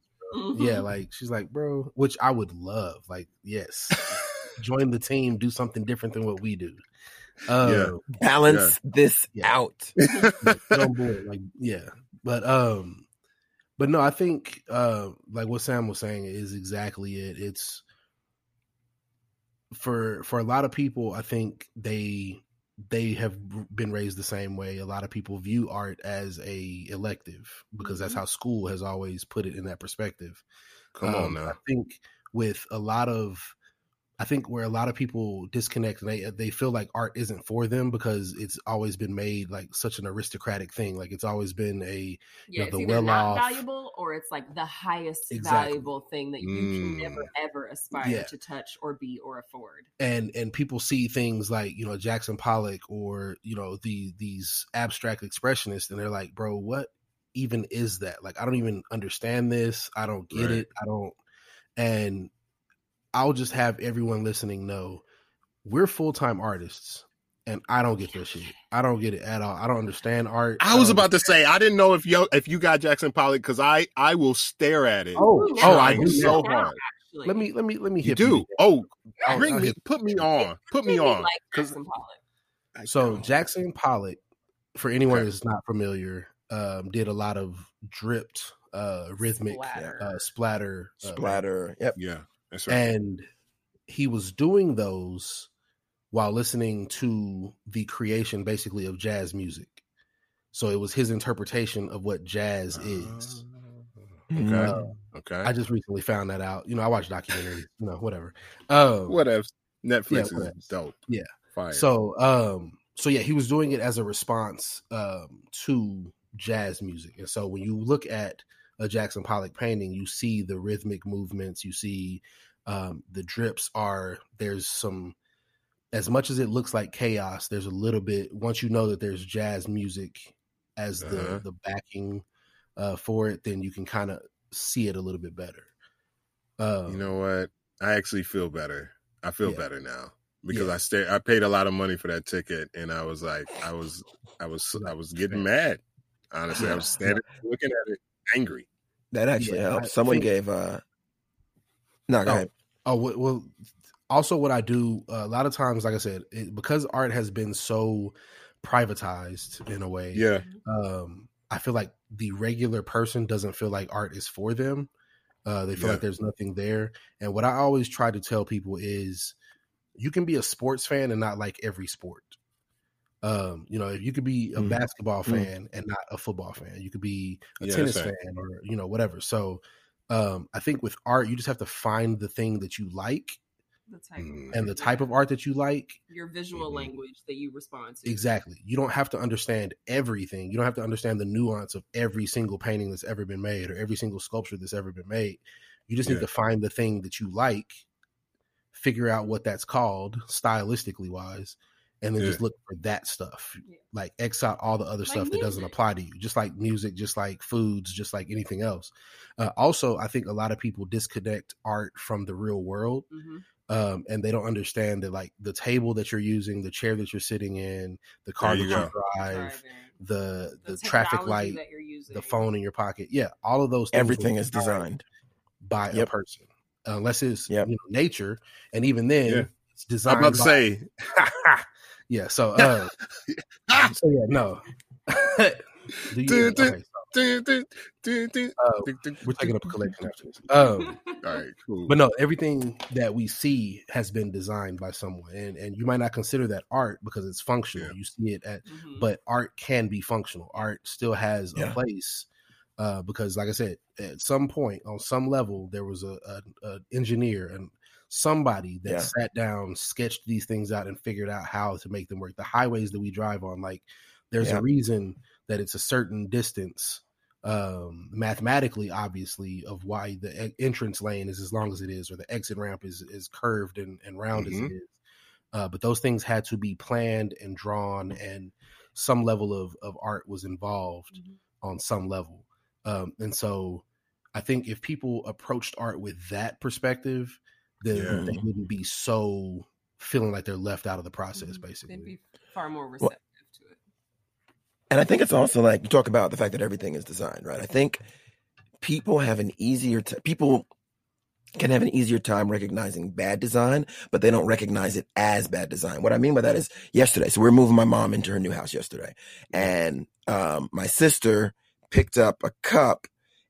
[SPEAKER 5] Yeah, like she's like, bro, which I would love. Like, yes, join the team, do something different than what we do. Uh,
[SPEAKER 3] Yeah.
[SPEAKER 2] Balance this
[SPEAKER 5] Yeah.
[SPEAKER 2] out.
[SPEAKER 5] yeah, get on board. Like, yeah, but um, but no, I think uh, like what Sam was saying is exactly it. It's for for a lot of people. I think they they have been raised the same way. A lot of people view art as a elective because that's
[SPEAKER 6] Mhm.
[SPEAKER 5] how school has always put it in that perspective.
[SPEAKER 3] Come on
[SPEAKER 5] Um,
[SPEAKER 3] now.
[SPEAKER 5] I think with a lot of, I think where a lot of people disconnect, they they feel like art isn't for them because it's always been made like such an aristocratic thing. Like it's always been a
[SPEAKER 6] yeah
[SPEAKER 5] the
[SPEAKER 6] it's either not
[SPEAKER 5] well-off-
[SPEAKER 6] valuable or it's like the highest
[SPEAKER 5] Exactly.
[SPEAKER 6] valuable thing that you can
[SPEAKER 3] Mm.
[SPEAKER 6] never ever aspire
[SPEAKER 5] Yeah.
[SPEAKER 6] to touch or be or afford
[SPEAKER 5] and and people see things like you know Jackson Pollock or you know the these abstract expressionists and they're like, bro, what even is that? Like I don't even understand this. I don't get
[SPEAKER 3] Right.
[SPEAKER 5] it. I don't. And I'll just have everyone listening know we're full time artists. And I don't get this shit. I don't get it at all. I don't understand art.
[SPEAKER 3] I was
[SPEAKER 5] don't
[SPEAKER 3] about to say I didn't know if yo if you got Jackson Pollock because I I will stare at it.
[SPEAKER 5] Oh,
[SPEAKER 6] Ooh,
[SPEAKER 5] oh, I do
[SPEAKER 3] so
[SPEAKER 5] now.
[SPEAKER 3] hard.
[SPEAKER 6] actually.
[SPEAKER 5] Let me let me let me
[SPEAKER 3] You
[SPEAKER 5] hit
[SPEAKER 3] do. Oh,
[SPEAKER 5] I'll-
[SPEAKER 3] bring
[SPEAKER 5] I'll
[SPEAKER 3] me, put me on, put me on.
[SPEAKER 6] like
[SPEAKER 3] 'cause
[SPEAKER 6] Jackson Pollock.
[SPEAKER 5] So. Jackson Pollock, for anyone
[SPEAKER 3] Okay.
[SPEAKER 5] that's not familiar, um, did a lot of dripped, uh, rhythmic
[SPEAKER 6] Splatter.
[SPEAKER 5] uh, splatter, uh,
[SPEAKER 2] Splatter. Yep.
[SPEAKER 3] yeah, that's right.
[SPEAKER 5] and he was doing those while listening to the creation, basically of jazz music. So it was his interpretation of what jazz is.
[SPEAKER 3] Okay.
[SPEAKER 5] Uh,
[SPEAKER 3] okay.
[SPEAKER 5] I just recently found that out. You know, I watch documentaries. You know, whatever. Um,
[SPEAKER 3] Whatever. Netflix
[SPEAKER 5] Yeah,
[SPEAKER 3] is dope.
[SPEAKER 5] Yeah.
[SPEAKER 3] Fire.
[SPEAKER 5] So, um, so yeah, he was doing it as a response um, to jazz music, and so when you look at a Jackson Pollock painting, you see the rhythmic movements, you see um, the drips are there's some as much as it looks like chaos. There's a little bit once you know that there's jazz music as
[SPEAKER 3] Uh-huh.
[SPEAKER 5] the the backing uh, for it, then you can kind of see it a little bit better. Um,
[SPEAKER 3] you know what? I actually feel better. I feel
[SPEAKER 5] Yeah.
[SPEAKER 3] better now because
[SPEAKER 5] Yeah.
[SPEAKER 3] I stay. I paid a lot of money for that ticket, and I was like, I was, I was, I was getting mad. Honestly, I was standing looking at it, angry.
[SPEAKER 2] That actually yeah, helps. Someone think, gave. uh No, go
[SPEAKER 5] oh,
[SPEAKER 2] ahead.
[SPEAKER 5] Oh well. Also, what I do uh, a lot of times, like I said, it, because art has been so privatized in a way.
[SPEAKER 3] Yeah.
[SPEAKER 5] Um, I feel like the regular person doesn't feel like art is for them. Uh, they feel yeah. like there's nothing there. And what I always try to tell people is, you can be a sports fan and not like every sport. Um, you know, if you could be a mm. basketball mm. fan mm. and not a football fan, you could be a yeah, tennis fan or you know whatever. So, um, I think with art, you just have to find the thing that you like the type mm. and the type of art that you like
[SPEAKER 6] your visual mm-hmm. language that you respond to
[SPEAKER 5] exactly you don't have to understand everything you don't have to understand the nuance of every single painting that's ever been made or every single sculpture that's ever been made you just yeah. need to find the thing that you like figure out what that's called stylistically wise and then yeah. just look for that stuff yeah. like x out all the other like stuff music. that doesn't apply to you just like music just like foods just like anything else uh, also i think a lot of people disconnect art from the real world mm-hmm um, and they don't understand that like the table that you're using, the chair that you're sitting in, the car you that you drive, the the, the traffic light, the phone in your pocket, yeah, all of those.
[SPEAKER 2] Everything is designed
[SPEAKER 5] by yep. a person, unless it's yep. you know, nature, and even then, yeah. it's designed.
[SPEAKER 3] I'm about to by, say,
[SPEAKER 5] yeah. So, uh, so yeah, no.
[SPEAKER 3] You, okay,
[SPEAKER 5] uh, we're taking up a collection after this. Um,
[SPEAKER 3] All right, cool.
[SPEAKER 5] But no, everything that we see has been designed by someone, and and you might not consider that art because it's functional. Yeah. You see it at, mm-hmm. but art can be functional. Art still has yeah. a place. Uh, because, like I said, at some point, on some level, there was a, a, a engineer and somebody that yeah. sat down, sketched these things out, and figured out how to make them work. The highways that we drive on, like, there's yeah. a reason that it's a certain distance um, mathematically, obviously, of why the entrance lane is as long as it is, or the exit ramp is is curved and, and round mm-hmm. as it is. Uh, but those things had to be planned and drawn, and some level of of art was involved mm-hmm. on some level. Um, and so, I think if people approached art with that perspective, then yeah. they wouldn't be so feeling like they're left out of the process. Mm-hmm. Basically,
[SPEAKER 6] they'd be far more receptive. Well, to it.
[SPEAKER 2] and I think it's also like you talk about the fact that everything is designed, right? I think people have an easier t- people can have an easier time recognizing bad design, but they don't recognize it as bad design. What I mean by that is yesterday. So we are moving my mom into her new house yesterday, and um, my sister picked up a cup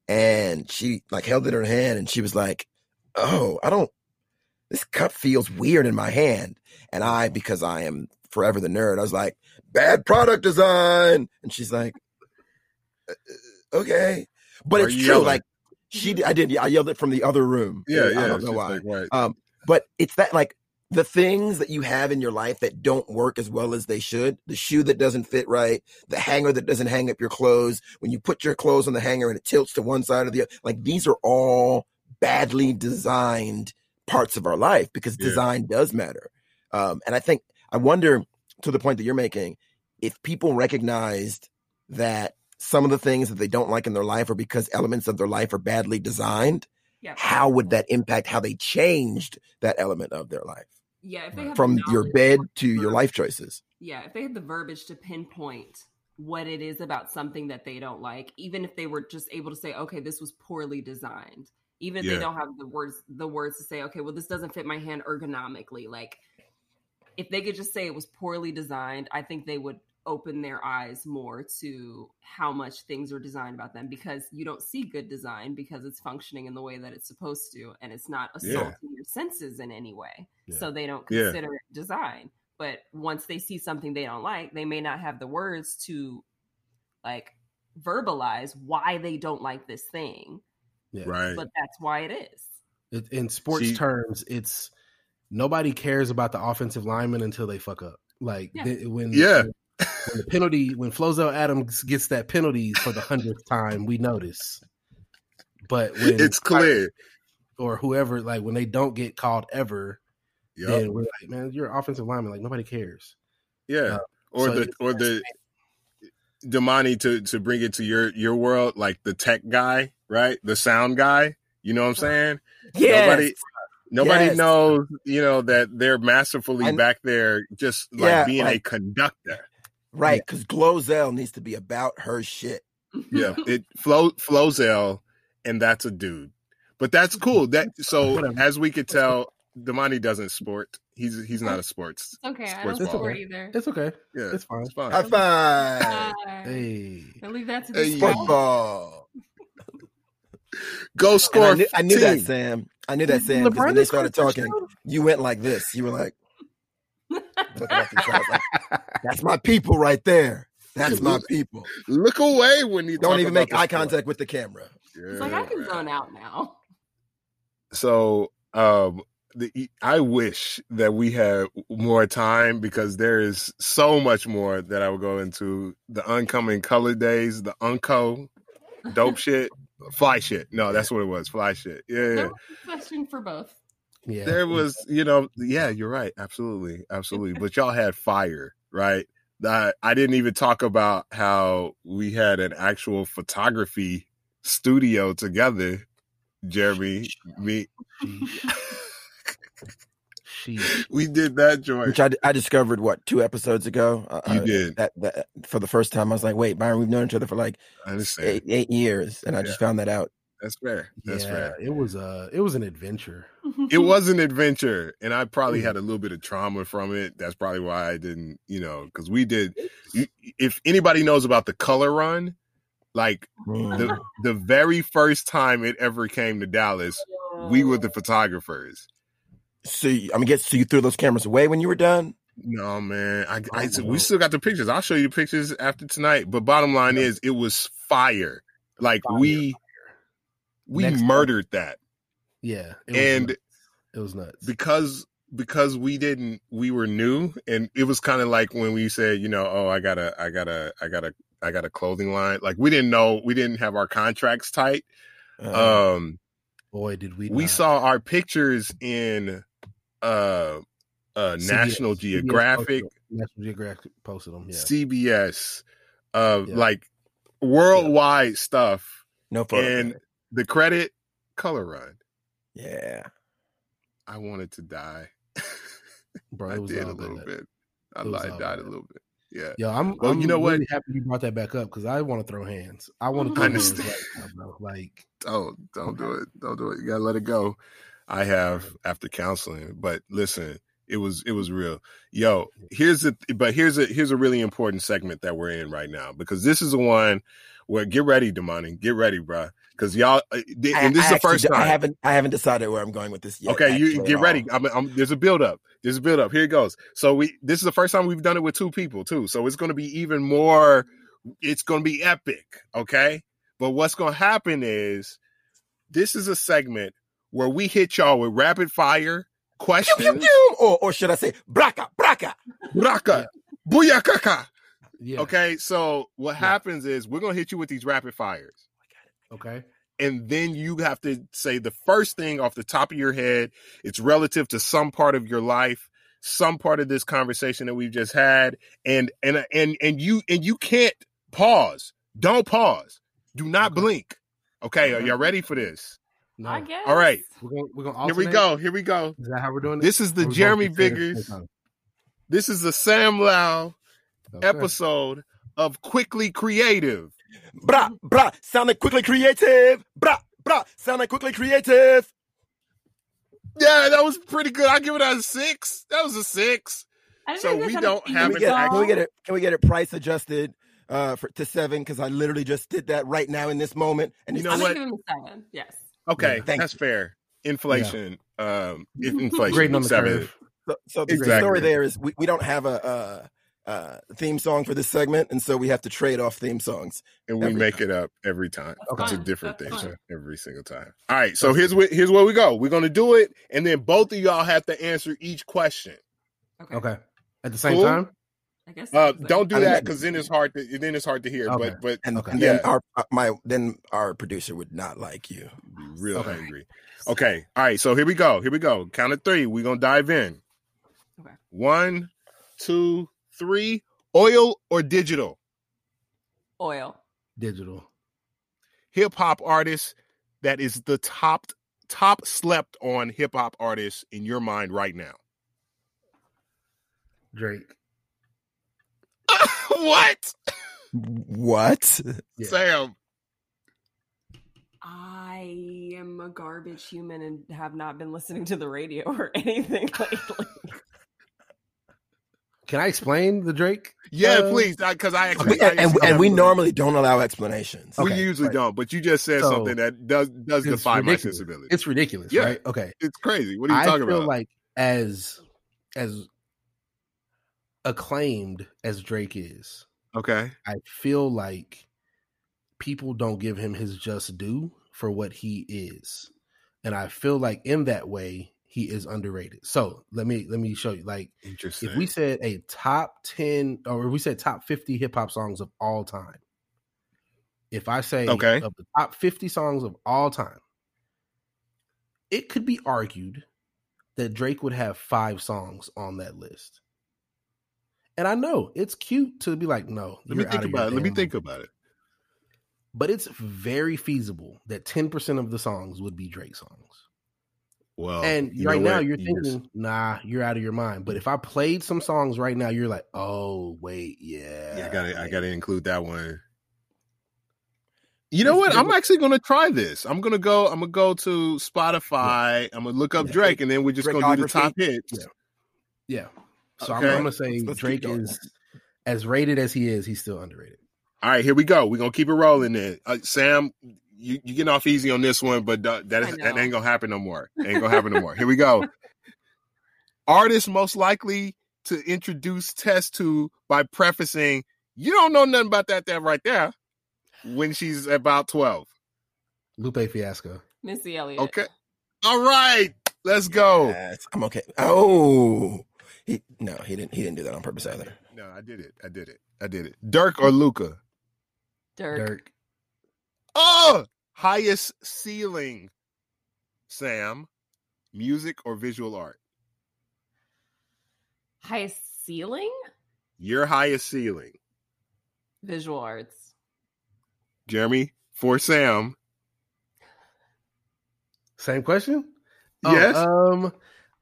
[SPEAKER 2] and she like held it in her hand and she was like, "Oh, I don't. This cup feels weird in my hand." And I, because I am forever the nerd, I was like, bad product design. And she's like, uh, uh, okay. But Are it's true. Yelling? Like she, I did. I yelled it from the other room.
[SPEAKER 3] Yeah, yeah.
[SPEAKER 2] I don't know why. Like, right. Um, but it's that like the things that you have in your life that don't work as well as they should the shoe that doesn't fit right the hanger that doesn't hang up your clothes when you put your clothes on the hanger and it tilts to one side or the other like these are all badly designed parts of our life because yeah. design does matter um, and i think i wonder to the point that you're making if people recognized that some of the things that they don't like in their life are because elements of their life are badly designed, yeah. how would that impact how they changed that element of their life?
[SPEAKER 6] Yeah,
[SPEAKER 2] from your bed to your life choices.
[SPEAKER 6] Yeah, if they had the verbiage to pinpoint what it is about something that they don't like, even if they were just able to say, okay, this was poorly designed, even if yeah. they don't have the words the words to say, okay, well, this doesn't fit my hand ergonomically. Like if they could just say it was poorly designed, I think they would open their eyes more to how much things are designed about them because you don't see good design because it's functioning in the way that it's supposed to and it's not assaulting yeah. your senses in any way. Yeah. So they don't consider it design. But once they see something they don't like, they may not have the words to like verbalize why they don't like this thing.
[SPEAKER 3] Right.
[SPEAKER 6] But that's why it is.
[SPEAKER 5] It, in sports terms, it's nobody cares about the offensive lineman until they fuck up. Like they, when
[SPEAKER 3] yeah,
[SPEAKER 5] when the penalty when Flozell Adams gets that penalty for the hundredth time, we notice. But when
[SPEAKER 3] it's clear,
[SPEAKER 5] or whoever, like when they don't get called ever, yep. then we're like, man, you're offensive lineman. Like nobody cares.
[SPEAKER 3] Yeah, uh, or so the or the Damani to to bring it to your your world, like the tech guy, right? The sound guy. You know what I'm uh-huh. saying?
[SPEAKER 2] Yeah.
[SPEAKER 3] Nobody Nobody yes. knows, you know, that they're masterfully and, back there just like yeah, being like, a conductor.
[SPEAKER 2] Right, because yeah. Glozell needs to be about her shit.
[SPEAKER 3] yeah, it flow Flozell, and that's a dude. But that's cool. That so as we could tell, Damani doesn't sport. He's he's not a sports.
[SPEAKER 6] It's okay. Sports I don't sport either.
[SPEAKER 5] It's okay.
[SPEAKER 3] Yeah,
[SPEAKER 5] it's fine.
[SPEAKER 3] It's fine.
[SPEAKER 2] High five.
[SPEAKER 5] Hey,
[SPEAKER 6] I leave that to the hey.
[SPEAKER 2] football.
[SPEAKER 3] Go score.
[SPEAKER 2] I knew, I knew, that, Sam. I knew that, Sam. Because when they started talking, you went like this. You were like, like, "That's my people right there. That's my people."
[SPEAKER 3] Look away when you
[SPEAKER 2] don't even make eye contact with the camera.
[SPEAKER 6] Yeah, it's like I can zone out now.
[SPEAKER 3] So, um, the, I wish that we had more time because there is so much more that I would go into the oncoming color days, the unco, dope shit, fly shit. No, that's what it was, fly shit. Yeah, yeah.
[SPEAKER 6] question for both.
[SPEAKER 3] Yeah, there was, you know, yeah, you're right, absolutely, absolutely. but y'all had fire, right? That I didn't even talk about how we had an actual photography studio together, Jeremy, me. we did that joint.
[SPEAKER 2] Which I, I discovered what two episodes ago.
[SPEAKER 3] Uh, you uh, did
[SPEAKER 2] that, that, for the first time. I was like, wait, Byron, we've known each other for like eight, eight years, and I just found that out.
[SPEAKER 3] That's fair. That's yeah, fair.
[SPEAKER 5] It was uh it was an adventure.
[SPEAKER 3] it was an adventure, and I probably had a little bit of trauma from it. That's probably why I didn't, you know, because we did. If anybody knows about the color run, like the mm. the very first time it ever came to Dallas, we were the photographers.
[SPEAKER 2] So I mean, guess so you threw those cameras away when you were done.
[SPEAKER 3] No, man. I, I oh, we still got the pictures. I'll show you the pictures after tonight. But bottom line is, it was fire. Like fire, we fire. we Next murdered time. that.
[SPEAKER 5] Yeah,
[SPEAKER 3] it and
[SPEAKER 5] nuts. it was nuts
[SPEAKER 3] because because we didn't we were new and it was kind of like when we said you know oh i gotta I gotta I gotta I got a clothing line like we didn't know we didn't have our contracts tight uh, um
[SPEAKER 5] boy did we
[SPEAKER 3] we not. saw our pictures in uh uh CBS, National Geographic.
[SPEAKER 5] CBS National Geographic posted them. Yeah.
[SPEAKER 3] CBS, uh, yeah. like worldwide yeah. stuff.
[SPEAKER 2] No photo.
[SPEAKER 3] And the credit, Color Run.
[SPEAKER 2] Yeah.
[SPEAKER 3] I wanted to die.
[SPEAKER 5] Bro,
[SPEAKER 3] I did a little bit. bit. I lied, died a little bit. Yeah.
[SPEAKER 5] Yo, I'm. Well, I'm you know really what? Happy you brought that back up because I want to throw hands. I want to throw hands right now, bro. Like,
[SPEAKER 3] don't don't do it. Don't do it. You gotta let it go. I have after counseling. But listen, it was it was real. Yo, here's a but here's a here's a really important segment that we're in right now because this is the one where get ready, Damani, get ready, bro. Because y'all, uh, and this I, is the first time
[SPEAKER 2] I haven't I haven't decided where I'm going with this yet.
[SPEAKER 3] Okay, you get ready. I'm, I'm, there's a build up. There's a build up. Here it goes. So we this is the first time we've done it with two people too. So it's going to be even more. It's going to be epic. Okay, but what's going to happen is this is a segment where we hit y'all with rapid fire questions. Pew, pew,
[SPEAKER 2] pew. Or, or should I say, braca, braca,
[SPEAKER 3] braca, yeah. booyakaka. Yeah. Okay, so what yeah. happens is we're gonna hit you with these rapid fires.
[SPEAKER 5] Oh okay.
[SPEAKER 3] And then you have to say the first thing off the top of your head. It's relative to some part of your life, some part of this conversation that we've just had, and and and and you and you can't pause. Don't pause. Do not okay. blink. Okay, are uh-huh. y'all ready for this?
[SPEAKER 6] No. I guess.
[SPEAKER 3] All right.
[SPEAKER 5] We're gonna, we're gonna
[SPEAKER 3] Here we go. Here we go.
[SPEAKER 5] Is that how we're doing it?
[SPEAKER 3] This is the Jeremy Biggers. This is the Sam Lao okay. episode of Quickly Creative.
[SPEAKER 2] Bra, bra, sound like quickly creative. Bra, bra, sound like quickly creative.
[SPEAKER 3] Yeah, that was pretty good. I give it a six. That was a six. So we don't have
[SPEAKER 2] it. Can we get it? Can we get it price adjusted? Uh, for, to seven because I literally just did that right now in this moment.
[SPEAKER 6] And you know what? Seven. Yes.
[SPEAKER 3] Okay, yeah, that's you. fair. Inflation, yeah. um, inflation, great on the seven. Curve.
[SPEAKER 2] So, so the exactly. story there is we, we don't have a, a, a, theme song for this segment, and so we have to trade off theme songs,
[SPEAKER 3] and we make time. it up every time. Okay. It's a different that's thing fun. every single time. All right, so here's what here's where we go. We're gonna do it, and then both of y'all have to answer each question.
[SPEAKER 5] Okay. Okay. At the same cool? time.
[SPEAKER 3] I guess. Uh, don't do that because then it's hard to then it's hard to hear. Okay. But but
[SPEAKER 2] and, okay. and then our uh, my then our producer would not like you.
[SPEAKER 3] Be real okay. angry. Okay. All right. So here we go. Here we go. Count of three. We're gonna dive in. Okay. One, two, three. Oil or digital?
[SPEAKER 6] Oil.
[SPEAKER 5] Digital.
[SPEAKER 3] Hip hop artist that is the top top slept on hip hop artist in your mind right now.
[SPEAKER 5] Drake.
[SPEAKER 3] what?
[SPEAKER 2] What?
[SPEAKER 3] Yeah. Sam.
[SPEAKER 6] I am a garbage human and have not been listening to the radio or anything lately.
[SPEAKER 5] Can I explain the Drake?
[SPEAKER 3] Yeah, uh, please, because I,
[SPEAKER 2] actually, okay. I and, and we normally don't allow explanations.
[SPEAKER 3] Okay, we usually right. don't, but you just said so, something that does does defy ridiculous. my sensibility.
[SPEAKER 5] It's ridiculous, yeah. right? Okay,
[SPEAKER 3] it's crazy. What are you I talking
[SPEAKER 5] feel
[SPEAKER 3] about?
[SPEAKER 5] Like as as acclaimed as Drake is,
[SPEAKER 3] okay,
[SPEAKER 5] I feel like people don't give him his just due for what he is, and I feel like in that way he is underrated. So let me let me show you. Like,
[SPEAKER 3] Interesting.
[SPEAKER 5] if we said a top ten, or if we said top fifty hip hop songs of all time, if I say
[SPEAKER 3] okay.
[SPEAKER 5] of the top fifty songs of all time, it could be argued that Drake would have five songs on that list. And I know it's cute to be like, no.
[SPEAKER 3] Let me think about it. Let me think about it.
[SPEAKER 5] But it's very feasible that 10% of the songs would be Drake songs.
[SPEAKER 3] Well,
[SPEAKER 5] and right now you're thinking, just... nah, you're out of your mind. But if I played some songs right now, you're like, oh wait, yeah,
[SPEAKER 3] yeah, I gotta, I gotta include that one. You know what? I'm actually gonna try this. I'm gonna go. I'm gonna go to Spotify. Yeah. I'm gonna look up. Drake, and then we're just gonna do the top hits.
[SPEAKER 5] Yeah. yeah. So okay. I'm, I'm, gonna say let's, let's Drake is as rated as he is. He's still underrated.
[SPEAKER 3] All right, here we go. We're gonna keep it rolling. Then uh, Sam, you you getting off easy on this one, but that that, is, that ain't gonna happen no more. Ain't gonna happen no more. Here we go. Artist most likely to introduce Tess to by prefacing, "You don't know nothing about that that right there." When she's about twelve,
[SPEAKER 5] Lupe Fiasco,
[SPEAKER 6] Missy Elliott.
[SPEAKER 3] Okay, all right, let's go.
[SPEAKER 2] Yes, I'm okay. Oh, he no, he didn't. He didn't do that on purpose either.
[SPEAKER 3] No, I did it. I did it. I did it. Dirk or Luka?
[SPEAKER 6] Dirk. Durk.
[SPEAKER 3] Oh, highest ceiling, Sam, music or visual art?
[SPEAKER 6] Highest ceiling?
[SPEAKER 3] Your highest ceiling.
[SPEAKER 6] Visual arts.
[SPEAKER 3] Jeremy, for Sam.
[SPEAKER 5] Same question?
[SPEAKER 3] Yes.
[SPEAKER 5] Oh, um,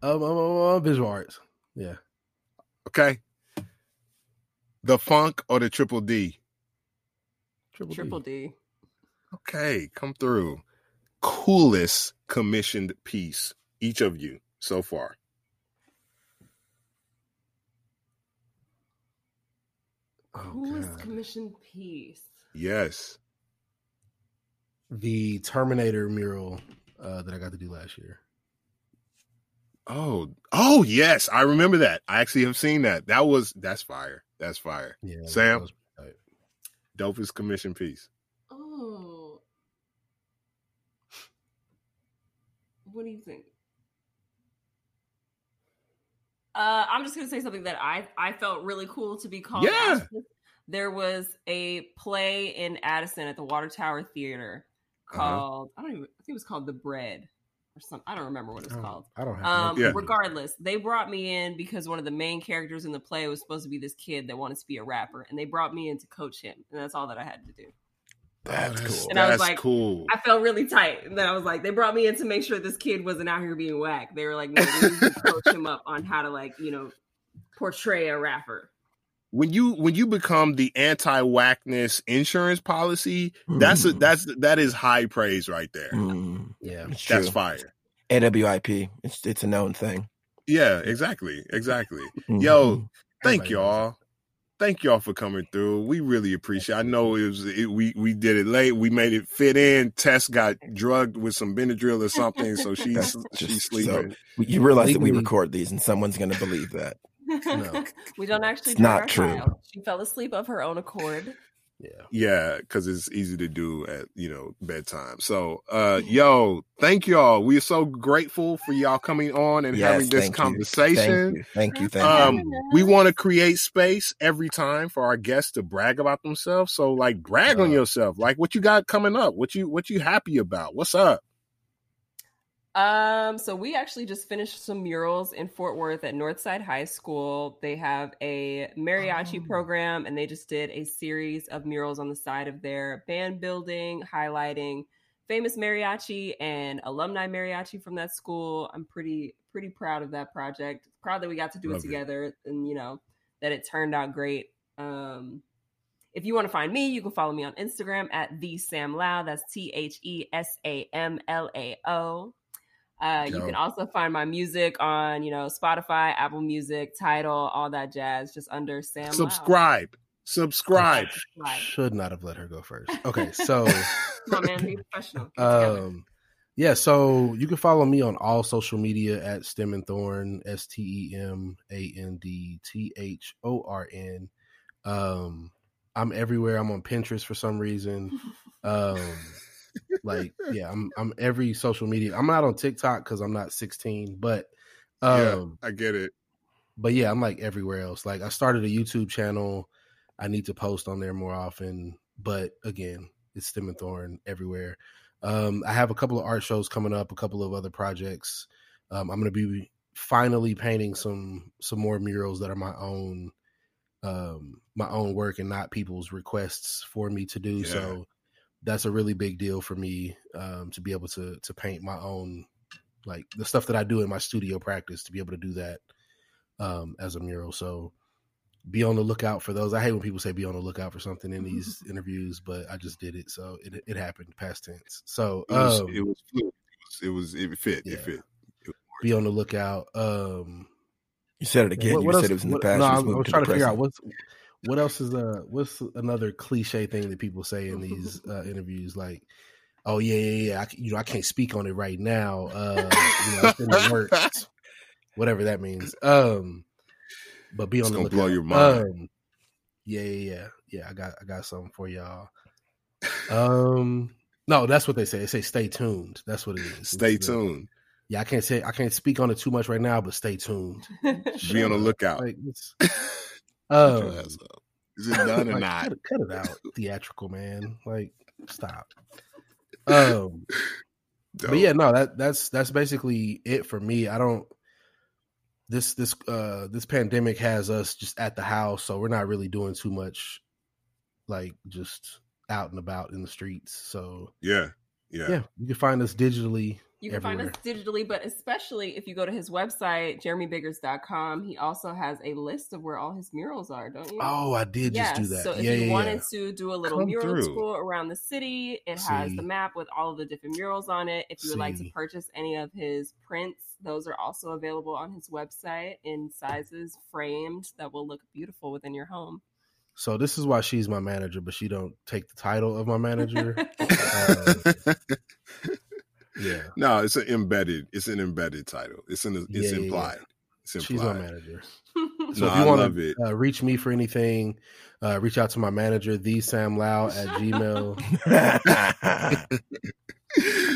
[SPEAKER 5] um, um, um, um, visual arts. Yeah.
[SPEAKER 3] Okay. The funk or the triple D?
[SPEAKER 6] Triple, triple D. D.
[SPEAKER 3] Okay, come through. Coolest commissioned piece, each of you so far.
[SPEAKER 6] Oh, Coolest God. commissioned piece.
[SPEAKER 3] Yes.
[SPEAKER 5] The Terminator mural uh, that I got to do last year.
[SPEAKER 3] Oh, oh yes, I remember that. I actually have seen that. That was that's fire. That's fire.
[SPEAKER 5] Yeah,
[SPEAKER 3] Sam, dopest commission piece.
[SPEAKER 6] Oh, what do you think? Uh, I'm just gonna say something that I I felt really cool to be called.
[SPEAKER 3] Yeah.
[SPEAKER 6] There was a play in Addison at the Water Tower Theater uh-huh. called uh-huh. I don't even I think it was called The Bread or something. I don't remember what it's
[SPEAKER 5] oh,
[SPEAKER 6] called.
[SPEAKER 5] I don't have.
[SPEAKER 6] Um, yeah. Regardless, they brought me in because one of the main characters in the play was supposed to be this kid that wanted to be a rapper, and they brought me in to coach him, and that's all that I had to do.
[SPEAKER 3] That's cool.
[SPEAKER 6] And
[SPEAKER 3] I
[SPEAKER 6] was like,
[SPEAKER 3] cool.
[SPEAKER 6] I felt really tight. And then I was like, they brought me in to make sure this kid wasn't out here being whack. They were like, no, we need to coach him up on how to like, you know, portray a rapper.
[SPEAKER 3] When you when you become the anti whackness insurance policy, mm. that's a, that's that is high praise right there.
[SPEAKER 2] Mm.
[SPEAKER 5] Yeah,
[SPEAKER 3] that's true. fire.
[SPEAKER 2] AWIP, it's it's a known thing.
[SPEAKER 3] Yeah, exactly, exactly. Mm-hmm. Yo, thank y'all thank y'all for coming through. We really appreciate. It. I know it was it, we we did it late. We made it fit in. Tess got drugged with some Benadryl or something, so she's she's sleeping.
[SPEAKER 2] So, you realize that we record these, and someone's going to believe that.
[SPEAKER 6] No. we don't actually.
[SPEAKER 2] It's not true.
[SPEAKER 6] Child. She fell asleep of her own accord.
[SPEAKER 5] Yeah.
[SPEAKER 3] Yeah, because it's easy to do at, you know, bedtime. So uh yo, thank y'all. We are so grateful for y'all coming on and yes, having this conversation.
[SPEAKER 2] You. Thank you. Thank you. Thank
[SPEAKER 3] um, we want to create space every time for our guests to brag about themselves. So like brag uh, on yourself. Like what you got coming up, what you what you happy about? What's up?
[SPEAKER 6] Um, so we actually just finished some murals in Fort Worth at Northside High School. They have a mariachi oh. program and they just did a series of murals on the side of their band building, highlighting famous mariachi and alumni mariachi from that school. I'm pretty pretty proud of that project. Proud that we got to do Love it together it. and you know that it turned out great. Um If you want to find me, you can follow me on Instagram at the Sam Lao. That's T H E S A M L A O. Uh, you can also find my music on, you know, Spotify, Apple Music, Tidal, all that jazz, just under Sam.
[SPEAKER 3] Subscribe. Lao. Subscribe.
[SPEAKER 5] Should not have let her go first. Okay, so Come on, man, be professional. um, yeah, so you can follow me on all social media at Stem and Thorn, S T E M A N D T H O R N. Um, I'm everywhere. I'm on Pinterest for some reason. Um, like yeah, I'm I'm every social media. I'm not on TikTok because I'm not 16, but
[SPEAKER 3] um, yeah, I get it.
[SPEAKER 5] But yeah, I'm like everywhere else. Like I started a YouTube channel. I need to post on there more often. But again, it's Stem and Thorn everywhere. Um, I have a couple of art shows coming up, a couple of other projects. Um, I'm going to be finally painting some some more murals that are my own um, my own work and not people's requests for me to do. Yeah. So that's a really big deal for me um, to be able to to paint my own like the stuff that I do in my studio practice to be able to do that um, as a mural. So be on the lookout for those. I hate when people say be on the lookout for something in these interviews, but I just did it, so it it happened past tense. So
[SPEAKER 3] it was um, it was it was, it, was, it fit yeah. it fit.
[SPEAKER 5] be on the lookout. Um,
[SPEAKER 2] you said it again. What, what you else, said it was in the past.
[SPEAKER 5] no, I was, I was trying to figure out what's what else is uh what's another cliche thing that people say in these uh, interviews like. Oh yeah, yeah, yeah. I, you know, I can't speak on it right now. Uh, you know, in the works, whatever that means. Um, but be on it's the lookout. blow your mind. Um, yeah, yeah, yeah, yeah. I got I got something for y'all. Um, no, that's what they say. They say stay tuned. That's what it is.
[SPEAKER 3] Stay it's tuned. The,
[SPEAKER 5] yeah, I can't say I can't speak on it too much right now, but stay tuned.
[SPEAKER 3] be on the lookout. Like,
[SPEAKER 5] um, is it done or like, not? Cut, cut, it out, theatrical man. Like, stop. Um, but yeah, no that that's that's basically it for me. I don't this this uh this pandemic has us just at the house, so we're not really doing too much, like just out and about in the streets. So
[SPEAKER 3] yeah, yeah,
[SPEAKER 5] yeah. You can find us digitally.
[SPEAKER 6] You can everywhere. find us digitally, but especially if you go to his website, jeremybiggers.com, he also has a list of where all his murals are, don't you?
[SPEAKER 5] Oh, I did just do that.
[SPEAKER 6] So if
[SPEAKER 5] yeah,
[SPEAKER 6] you
[SPEAKER 5] yeah,
[SPEAKER 6] wanted yeah. to do a little Come mural through. tour around the city, it See. has the map with all of the different murals on it. If you would See. like to purchase any of his prints, those are also available on his website in sizes framed that will look beautiful within your home.
[SPEAKER 5] So this is why she's my manager, but she don't take the title of my manager. um,
[SPEAKER 3] yeah. No, it's an embedded. It's an embedded title. It's an. It's yeah, implied. Yeah. It's implied.
[SPEAKER 5] She's my manager. so no, if you want to uh, reach me for anything, uh, reach out to my manager, the Sam Lao at Gmail.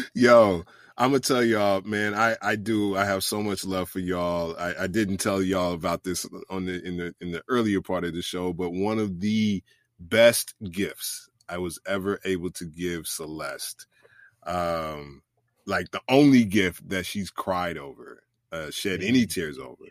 [SPEAKER 3] Yo, I'm gonna tell y'all, man. I I do. I have so much love for y'all. I, I didn't tell y'all about this on the in the in the earlier part of the show, but one of the best gifts I was ever able to give Celeste, um, like the only gift that she's cried over, uh, shed any tears over,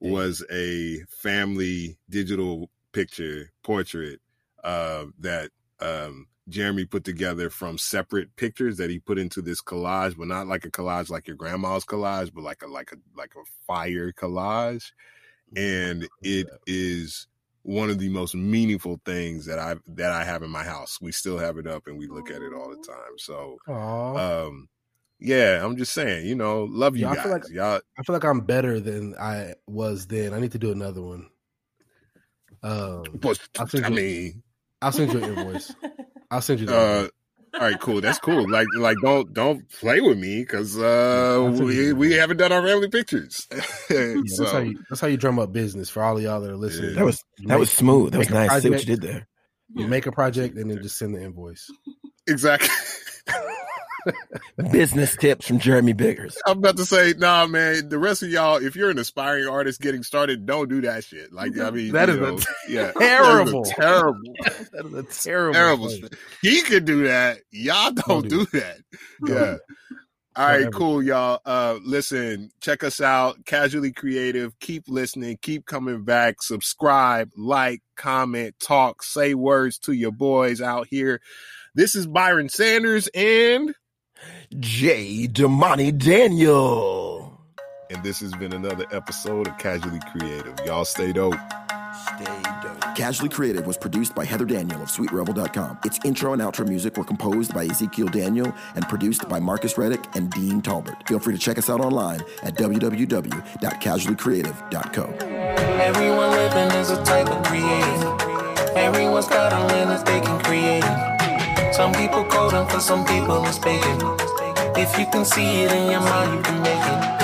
[SPEAKER 3] was a family digital picture portrait uh, that um, Jeremy put together from separate pictures that he put into this collage, but not like a collage like your grandma's collage, but like a like a like a fire collage. And it is one of the most meaningful things that I that I have in my house. We still have it up and we look at it all the time. So Aww. um yeah, I'm just saying, you know, love you yeah, guys. I feel
[SPEAKER 5] like,
[SPEAKER 3] Y'all
[SPEAKER 5] I feel like I'm better than I was then. I need to do another one. Um
[SPEAKER 3] but, i'll send mean
[SPEAKER 5] I'll send you an invoice. I'll send you. Uh,
[SPEAKER 3] all right, cool. That's cool. Like, like don't don't play with me because uh, we we haven't done our family pictures.
[SPEAKER 5] yeah, so. that's, how you, that's how you drum up business for all of y'all that are listening.
[SPEAKER 2] Yeah. That was that make, was smooth. That was nice. Project, See what you did there.
[SPEAKER 5] You make a project and then just send the invoice.
[SPEAKER 3] Exactly.
[SPEAKER 2] business tips from Jeremy Biggers.
[SPEAKER 3] I'm about to say, nah, man. The rest of y'all, if you're an aspiring artist getting started, don't do that shit. Like, I mean,
[SPEAKER 5] that is
[SPEAKER 3] know,
[SPEAKER 5] a yeah, terrible,
[SPEAKER 3] terrible,
[SPEAKER 5] that is a terrible, terrible.
[SPEAKER 3] He could do that. Y'all don't, don't do, do that. Yeah. All right, cool, y'all. Uh, listen, check us out. Casually creative. Keep listening. Keep coming back. Subscribe, like, comment, talk, say words to your boys out here. This is Byron Sanders and
[SPEAKER 2] J. Damani Daniel.
[SPEAKER 3] And this has been another episode of Casually Creative. Y'all stay dope. Stay dope.
[SPEAKER 2] Casually Creative was produced by Heather Daniel of SweetRebel.com. Its intro and outro music were composed by Ezekiel Daniel and produced by Marcus Reddick and Dean Talbert. Feel free to check us out online at www.casuallycreative.co.
[SPEAKER 7] Everyone living is a type of creative. Everyone's got a lane that they can create. Some people coding for some people it's baking. If you can see it in your mind, you can make it.